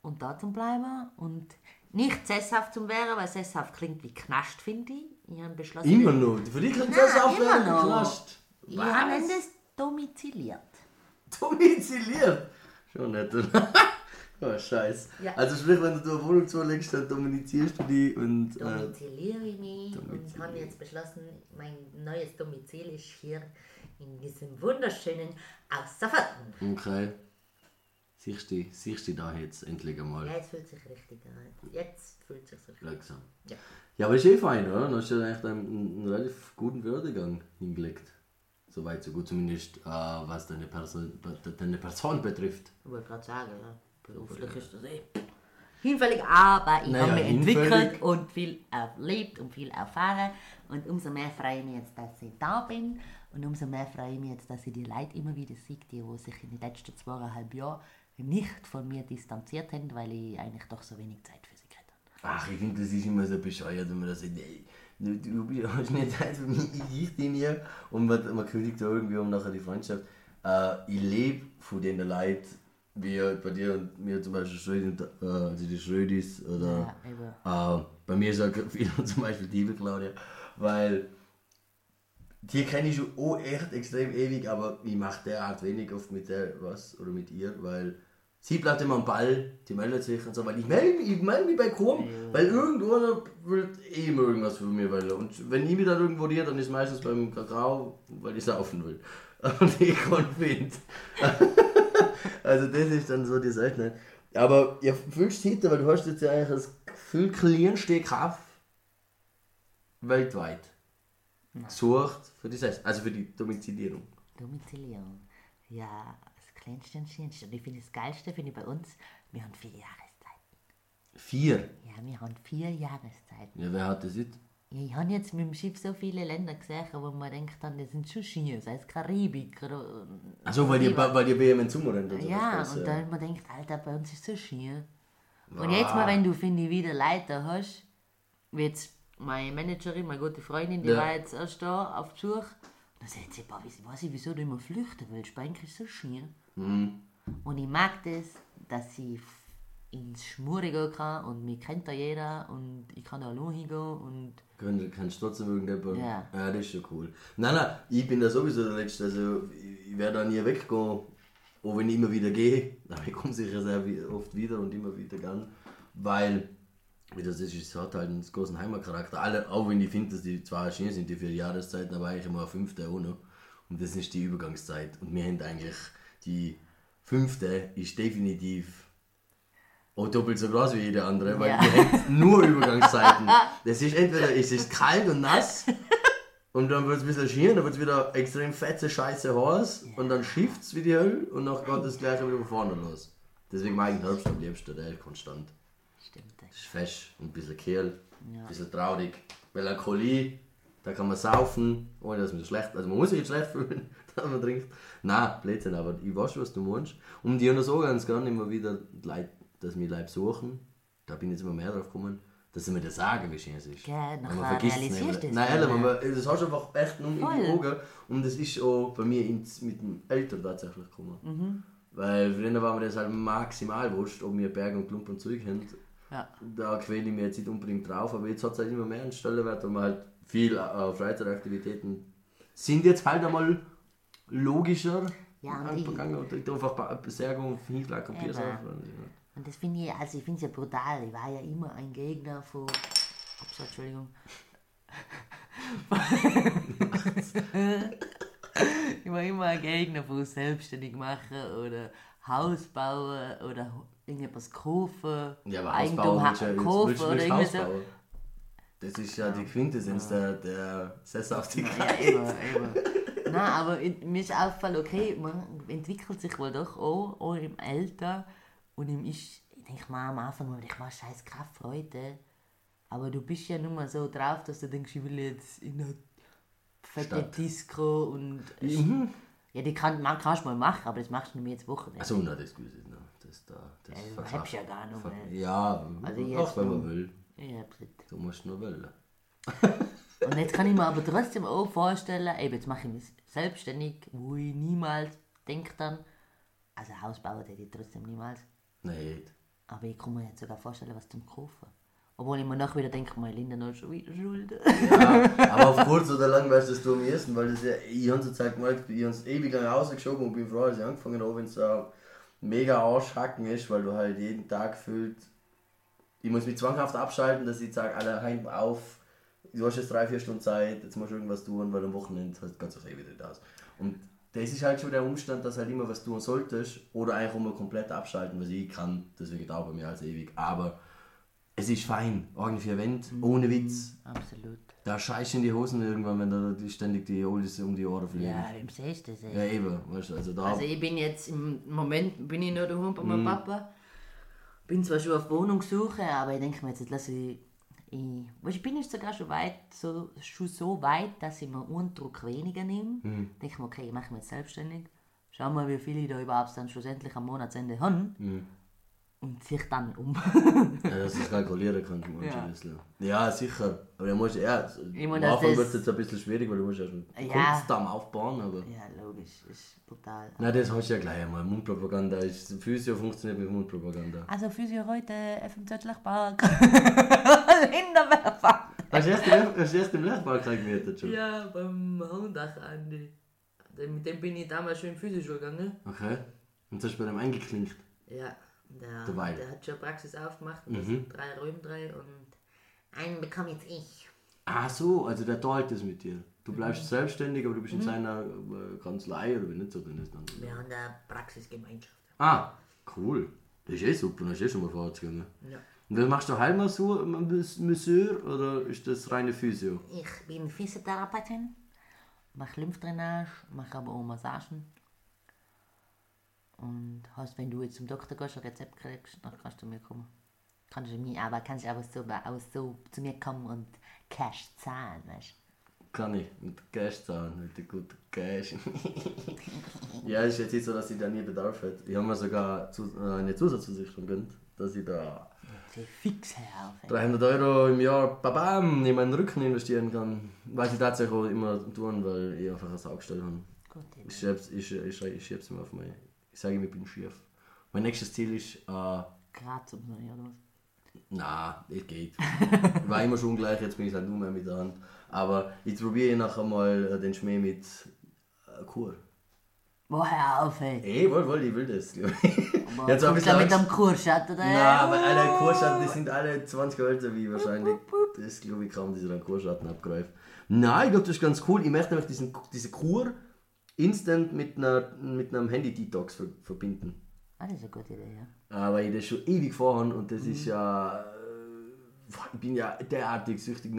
und da zu bleiben und nicht sesshaft zu werden, weil sesshaft klingt wie Knast, finde ich. Ich habe beschlossen, Immer noch. Für dich immer werden, noch. Knast. ich habe das domiziliert. Domiziliert. Schon nett, oder? oh, scheiß. Ja. Also sprich, wenn du eine Wohnung zulegst, dann domizilierst du die und... Äh, domiziliere ich mich und domiziliere. habe jetzt beschlossen, mein neues Domizil ist hier in diesem wunderschönen Außerfalten. okay. Siehst du, siehst du da jetzt endlich einmal. Ja, jetzt fühlt sich richtig an. Jetzt fühlt sich richtig Langsam. Ja. Ja, aber ist eh fein, oder? Dann hast du echt einen, einen relativ guten Werdegang hingelegt. Soweit, so gut zumindest, äh, was deine Person, deine Person betrifft. Ich wollte gerade sagen, ja, beruflich ist das eh hinfällig, aber ich Naja, habe mich hinfällig. entwickelt und viel erlebt und viel erfahren. Und umso mehr freue ich mich jetzt, dass ich da bin. Und umso mehr freue ich mich jetzt, dass ich die Leute immer wieder sehe, die sich in den letzten zweieinhalb Jahren nicht von mir distanziert haben, weil ich eigentlich doch so wenig Zeit für sie habe. Ach, ich finde, das ist immer so bescheuert, wenn man das sagt, nee, du, du hast nicht Zeit für mich, ich die mir. Und man, man kündigt da irgendwie um nachher die Freundschaft. Äh, ich lebe von den Leuten, wie bei dir und mir zum Beispiel Schrödi, äh, also die Schrödis oder Ja, äh, bei mir ist auch viel zum Beispiel die liebe Claudia, weil die kenne ich schon auch echt extrem ewig, aber ich mache derart wenig oft mit der was oder mit ihr, weil sie bleibt immer am Ball, die meldet sich und so, weil ich melde mich, ich melde mich bei Chrom, weil irgendwo wird eh irgendwas von mir wollen. Und wenn ich mich dann irgendwo dir, dann ist meistens beim Kakao, weil ich saufen will. Und ich kann find. also das ist dann so die Sache. Aber ihr fühlst hinter, weil du hast jetzt ja eigentlich das Gefühl, kleinste Kraft weltweit sucht für die Selbst, also für die Domizilierung. Domizilierung. Ja, das kleinste und ich finde das Geilste, finde ich bei uns, wir haben vier Jahreszeiten. Vier. Ja, wir haben vier Jahreszeiten. Ja, wer hat das nicht? Ja, ich habe jetzt mit dem Schiff so viele Länder gesehen, wo man denkt, dann, das sind schon Ski, sei es Karibik oder... Achso, weil ihr, weil ihr BM in Zummer rennt oder Ja, was, und dann man denkt, Alter, bei uns ist so Ski. Und jetzt mal, wenn du, finde ich, wieder Leute hast, wie jetzt meine Managerin, meine gute Freundin, die Ja. war jetzt erst da auf Besuch, dann sagt sie, wieso- weiß ich, wieso du immer flüchten willst, bei ist so Ski. Mhm. Und ich mag das, dass ich ins Schmure gehen kann und mich kennt da jeder und ich kann da hingehen und Kann, kannst du trotzdem irgendjemand. Ja. ja, das ist schon cool. Nein, nein, ich bin da sowieso der Letzte. Also, ich, ich werde da nie weggehen. Auch wenn ich immer wieder gehe. Aber ich komme sicher sehr oft wieder und immer wieder gern. Weil, wie das ist, es hat halt einen großen Heimatcharakter. Alle, auch wenn ich finde, dass die zwar schön sind, die vier Jahreszeiten, aber eigentlich immer eine fünfte auch noch. Und das ist die Übergangszeit. Und wir haben eigentlich die fünfte ist definitiv auch doppelt so groß wie jede andere, weil Ja. wir haben nur Übergangszeiten. Das ist entweder es ist kalt und nass und dann wird es ein bisschen schieren, dann wird es wieder extrem fette Scheiße heiß und dann schifft es wie die Hölle und dann geht das gleiche wieder vorne los. Deswegen mag ich den Herbst am liebsten, der ist konstant. stimmt das. Ist fesch und ein bisschen kehl, Ja. ein bisschen traurig. Melancholie, da kann man saufen, ohne dass man schlecht, also man muss sich nicht schlecht fühlen, man trinkt. Nein, Blödsinn, aber ich weiß, was du meinst. Und ich habe das auch ganz gerne immer wieder, die Leute, dass mir Leute suchen, da bin ich jetzt immer mehr drauf gekommen, dass sie mir das sagen, wie schön es ist. Ja, nachher man vergisst es nicht. Nein, ehrlich, man, das hast du einfach echt nur in die. Augen. Und das ist auch bei mir ins, mit dem Eltern tatsächlich gekommen. Mhm. Weil früher war mir das halt maximal wurscht, ob wir Berge und Klumpen und Zeug haben. Ja. Da quäle ich mir jetzt nicht unbedingt drauf, aber jetzt hat es halt immer mehr einen Stellenwert, weil man halt viel äh, Freizeitaktivitäten sind jetzt halt einmal logischer Ja, angegangen und ich einfach Ba- Besergung, Hinschlag und Eben. Biersachen. Und das finde ich, also ich finde es ja brutal. Ich war ja immer ein Gegner von. Ups, Entschuldigung. ich war immer ein Gegner von selbstständig machen oder Haus bauen oder irgendetwas kaufen. Ja, aber Eigentum ja- kaufen willst, oder willst bauen? Das ist ja die Quintessenz der, der Ja, Sesshaftigkeit. immer, immer. Nein, aber mir ist aufgefallen, okay, man entwickelt sich wohl doch auch, auch im Alter. Und im ist, ich denke mal am Anfang, mal, ich war scheiß keine Freude. Aber du bist ja nun mal so drauf, dass du denkst, ich will jetzt in eine fette Stadt. Disco und. Mhm. Ja, die kann, man kannst du mal machen, aber das machst du nicht jetzt Wochenende. Achso, na, das ist es noch. Das da. Das du verkauft- hast ja gar nicht mehr. Ja, Also auch wenn man will. Ja, absolut. Du musst nur wollen. Und jetzt kann ich mir aber trotzdem auch vorstellen, eben, jetzt mache ich mich selbstständig, wo ich niemals denke dann, also Haus bauen hätte ich trotzdem niemals, Nein. aber ich kann mir jetzt sogar vorstellen, was zum Kaufen. Obwohl ich mir nachher wieder denke, meine Linda noch schon wieder Schulden. Ja, aber auf kurz oder lang weißt du das du am ersten, weil das ja, ich habe zur Zeit gemerkt, ich habe es ewig lange rausgeschoben und bin froh, dass ich angefangen habe, wenn es da mega Arschhacken ist, weil du halt jeden Tag fühlt, ich muss mich zwanghaft abschalten, dass ich sage, alle heim auf, du hast jetzt drei, vier Stunden Zeit, jetzt musst du irgendwas tun, weil am Wochenende hast du das eh wieder da. Und das ist halt schon der Umstand, dass halt immer was tun solltest oder einfach mal komplett abschalten, was ich kann, deswegen dauert bei mir als ewig, aber es ist fein, irgendwie Event, ohne Witz, Absolut. da scheiß in die Hosen irgendwann, wenn da ständig die Oldies um die Ohren fliegen. Ja, wem siehst du das? Ja, eben, weißt also da. Also ich bin jetzt im Moment bin ich noch daheim bei Mhm. meinem Papa. Bin zwar schon auf Wohnungssuche, aber ich denke mir jetzt, jetzt lasse ich, ich, weißt, ich bin jetzt sogar schon weit, so, schon so weit, dass ich mir Unterdruck weniger nehme. Mhm. Denke ich mir, okay, ich mache mich jetzt selbstständig. Schau mal, wie viel ich da überhaupt dann schlussendlich am Monatsende habe. Mhm. Und sich dann um. ja, dass du es kalkulieren kannst, manche Ja. ein bisschen. Ja, sicher. Aber du musst, ja, Ich am Anfang wird es jetzt ein bisschen schwierig, weil du musst ja schon Ja. Kunstdamm aufbauen, aber. ja, logisch, ist brutal. Na, das hast du ja gleich einmal. Mundpropaganda ist. Physio funktioniert mit Mundpropaganda. Also Physio heute, FMZ Lechpark. Hinterwerfer. Hast du erst, im- hast du erst im Lernpark gemietet schon? Ja, beim Houndach Andi. Mit dem bin ich damals schon in Physio gegangen. Okay. Und hast du bei dem eingeklinkt. Ja, der, der hat schon Praxis aufgemacht und Mhm. das sind drei Räume drei und einen bekomme jetzt ich. Ach so, also der teilt das mit dir. Du Mhm. bleibst selbstständig, aber du bist in seiner äh, Kanzlei oder wie nicht so drin ist dann. Wir haben eine Praxisgemeinschaft. Ah, cool. Das ist eh super, hast du eh schon mal vorwärts gegangen. Ja. Und dann machst du Heilmasseur, Masseur oder ist das reine Physio? Ich bin Physiotherapeutin, mache Lymphdrainage, mache aber auch Massagen. Und hast, wenn du jetzt zum Doktor gehst, ein Rezept kriegst, dann kannst du mir kommen. Kannst du mir, aber kannst du aber so, auch so zu mir kommen und Cash zahlen, weißt? Kann ich, mit Cash zahlen, mit der guten Cash. ja, es ist jetzt nicht so, dass ich da nie Bedarf hätte. Ich habe mir sogar zu, äh, eine Zusatzversicherung gönnt, dass ich da fix helfen. 300 Euro im Jahr babam, in meinen Rücken investieren kann. Was ich tatsächlich auch immer tun, weil ich einfach eine Saugstelle habe. Gute Ich Idee. schieb's, ich, ich, ich schieb's immer auf mich. Ich sage mir, ich bin schief. Mein nächstes Ziel ist, äh, Neuen, oder was? na, es geht. ich war immer schon ungleich, jetzt bin ich halt nur mehr mit der Hand. Aber ich probiere nachher mal äh, den Schmäh mit äh, Kur. Woher auf, ey? Ey, wohl, wohl, ich will das. Aber Jetzt hab kommst ich mit Angst. dem Kurschat, oder? Na, aber alle Kurschatten, die sind alle 20 Jahre älter wie ich wahrscheinlich. Das glaube ich kaum, dass ich dann Kurschatten abgreife. Nein, ich glaube, das ist ganz cool. Ich möchte nämlich diesen, diese Kur instant mit, einer, mit einem Handy-Detox ver verbinden. Ah, das ist eine gute Idee, ja. Aber ich das schon ewig vorhaben und das ist ja. äh, Ich bin ja derartig süchtig.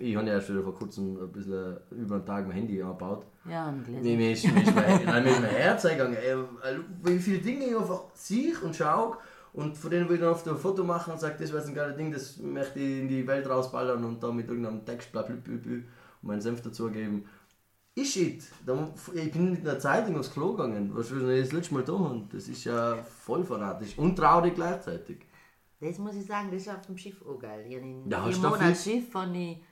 Ich habe ja wieder vor kurzem ein bisschen über einen Tag mein Handy angebaut. Ja, und gelesen. mir, ist, mir, ist mein, nein, mir ist mein Herz eingegangen. Also, Wie viele Dinge ich einfach sehe und schaue und von denen will ich dann oft ein Foto machen und sage, das wäre ein geiles Ding, das möchte ich in die Welt rausballern und da mit irgendeinem Text bla, bla, bla, bla, und meinen Senf dazugeben. Ist shit. Ich bin mit einer Zeitung aufs Klo gegangen, was wir das letzte Mal da haben. Das ist ja voll fanatisch und traurig gleichzeitig. Das muss ich sagen, das ist auf dem Schiff auch geil. Ich habe in Ja, hast du Monaten viel- Schiff habe ich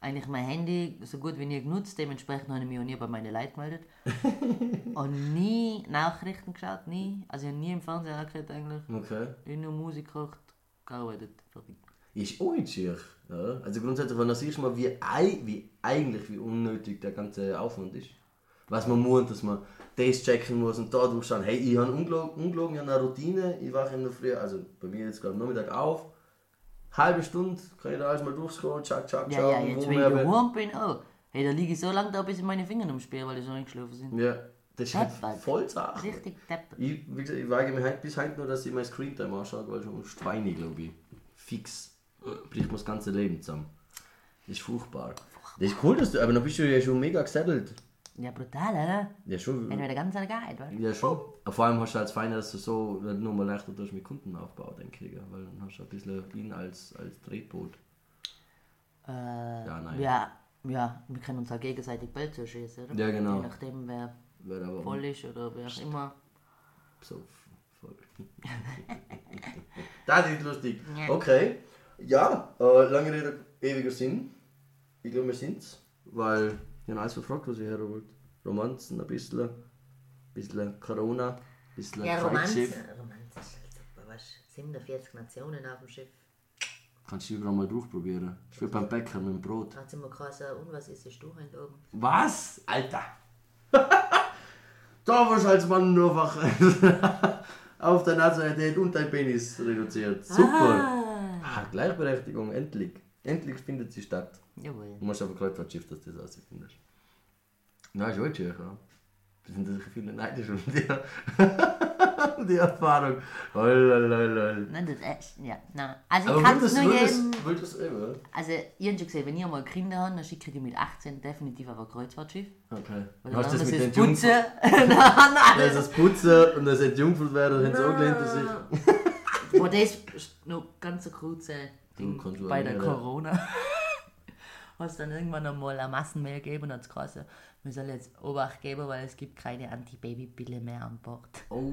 eigentlich mein Handy so gut wie nie genutzt. Dementsprechend habe ich mich auch nie bei meinen Leuten gemeldet. und nie Nachrichten geschaut, nie. Also ich habe nie im Fernsehen angehört eigentlich. Okay. Ich nur Musik gehört, gearbeitet. Fertig. Ist auch nicht schier. Ja. Also grundsätzlich, wenn du siehst mal, wie, wie eigentlich, wie unnötig der ganze Aufwand ist. Was man muss, dass man das checken muss und da durchschauen. Hey, ich habe ungelogen, ungelogen eine Routine, ich wache in der Früh, also bei mir jetzt gerade am Nachmittag auf, halbe Stunde kann ich da alles mal durchscrollen, tschak, tschak, Ja, schauen, ja, jetzt wenn ich daheim bin, oh. Hey, da liege ich so lange da, bis ich meine Finger umsperre, weil die so eingeschlafen sind. Ja, das ist halt Deppert. voll Sache. Richtig deppert. Ich, wie gesagt, ich weige mich heute bis heute nur, dass ich mein Screentime anschaue, weil schon Schweine, glaube ich. Fix. Bricht mir das ganze Leben zusammen. Das ist furchtbar. Das ist cool, dass du, aber dann bist du ja schon mega gesettelt. Ja, brutal, oder? Ja, schon. Wenn wir der ganze Tag geht, oder? Ja, schon. Vor allem hast du als Feiner, dass du so nur mal leichter durch mit Kundenaufbau, denke ich. Weil dann hast du ein bisschen ihn als, als Drehboot. Äh, Ja, nein. ja, ja, wir können uns auch gegenseitig Bälle zuschießen, oder? Ja, genau. Je nachdem, wer aber voll ist oder wer auch immer. so voll. das ist lustig. Okay. Ja, äh, lange Rede, ewiger Sinn. Ich glaube, wir sind's. Weil ich habe alles verfragt, was ich hören wollte. Romanzen ein bisschen, ein bisschen Corona, ein bisschen Ja, Romanze. Kreuzschiff. Romanze ist halt super, was? 47 Nationen auf dem Schiff. Kannst du überall mal durchprobieren. Ich will beim Bäcker mit dem Brot. Hat sie mir geheißen, und was ist das du heute oben? Was? Alter! da wirst du als Mann nur einfach auf deine Nationalität und dein Penis reduziert. Super! Ah, Gleichberechtigung, endlich. Endlich findet sie statt. Jawohl. Du musst aber Kreuzfahrtschiff, dass du das rausfindest. Na, ist schon schön, ja. Das sind sicher viele neidisch um die, die Erfahrung. Lol, Nein, das ist, ja, nein. Also ich Aber kann es nur jedem... das, eben? Also, ihr habt schon gesehen, wenn ihr mal Kinder habt, dann schicke ich die mit 18 definitiv auf ein Kreuzfahrtschiff. Okay. Weil dann das mit ich den putzen. Nein, nein. Das ist Putzen und das entjungfert werden, das haben sie auch gelernt, dass ich... Boah, das ist noch ganz kurze Ding du bei der. Corona. Hast dann irgendwann einmal eine Massenmail gegeben und hat es wir sollen jetzt Obacht geben, weil es gibt keine Antibabypille mehr an Bord. Oh.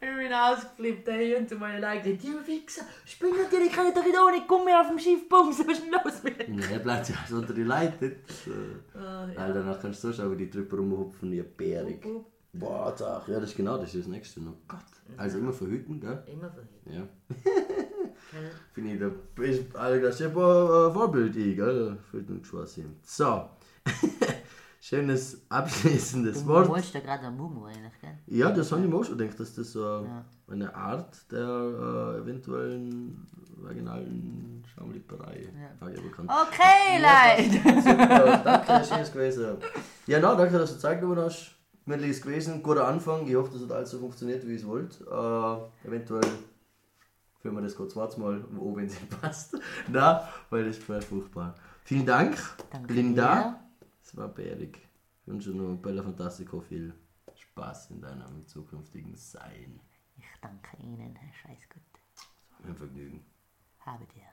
Ich bin ausgeflippt, ey, und zu meinen Leuten gesagt, die Wichser, spinnen dir, ich kann doch nicht ohne Gummi auf dem Schiff bumsen, was ist los mit dir? Ja, bleibt ja so unter die Leute. Ah, ja. Weil danach kannst du so schauen, wie die drüber rumhupfen, wie bärig. Boah, Tag. Ja, das ist genau das ist das nächste noch. Gott. Also immer verhüten, gell? Immer verhindert. Ja. Finde ich, da ist also das ja ein äh, Vorbild, ich, gell? Für den Spaß hin. So. Schönes abschließendes Du Wort. wolltest ja gerade am Mumu eigentlich, gell? Ja, das habe ich mir auch schon gedacht, dass das äh, eine Art der äh, eventuellen vaginalen Schaumlipperei ja. bekannt Okay, Leute! Super, danke, das ist schön gewesen. Ja, na, danke, dass du Zeit genommen hast. Wir haben es guter Anfang. Ich hoffe, das hat alles so funktioniert, wie ich es wollte. Äh, eventuell führen wir das kurz zweites Mal, oh, wenn es passt. Na, weil das war furchtbar. Vielen Dank, Danke Linda. Es war bärig. Ich wünsche nur Bella Fantastico viel Spaß in deinem zukünftigen Sein. Ich danke Ihnen, Herr Scheißgott. Ein Vergnügen. Habe die Ehre.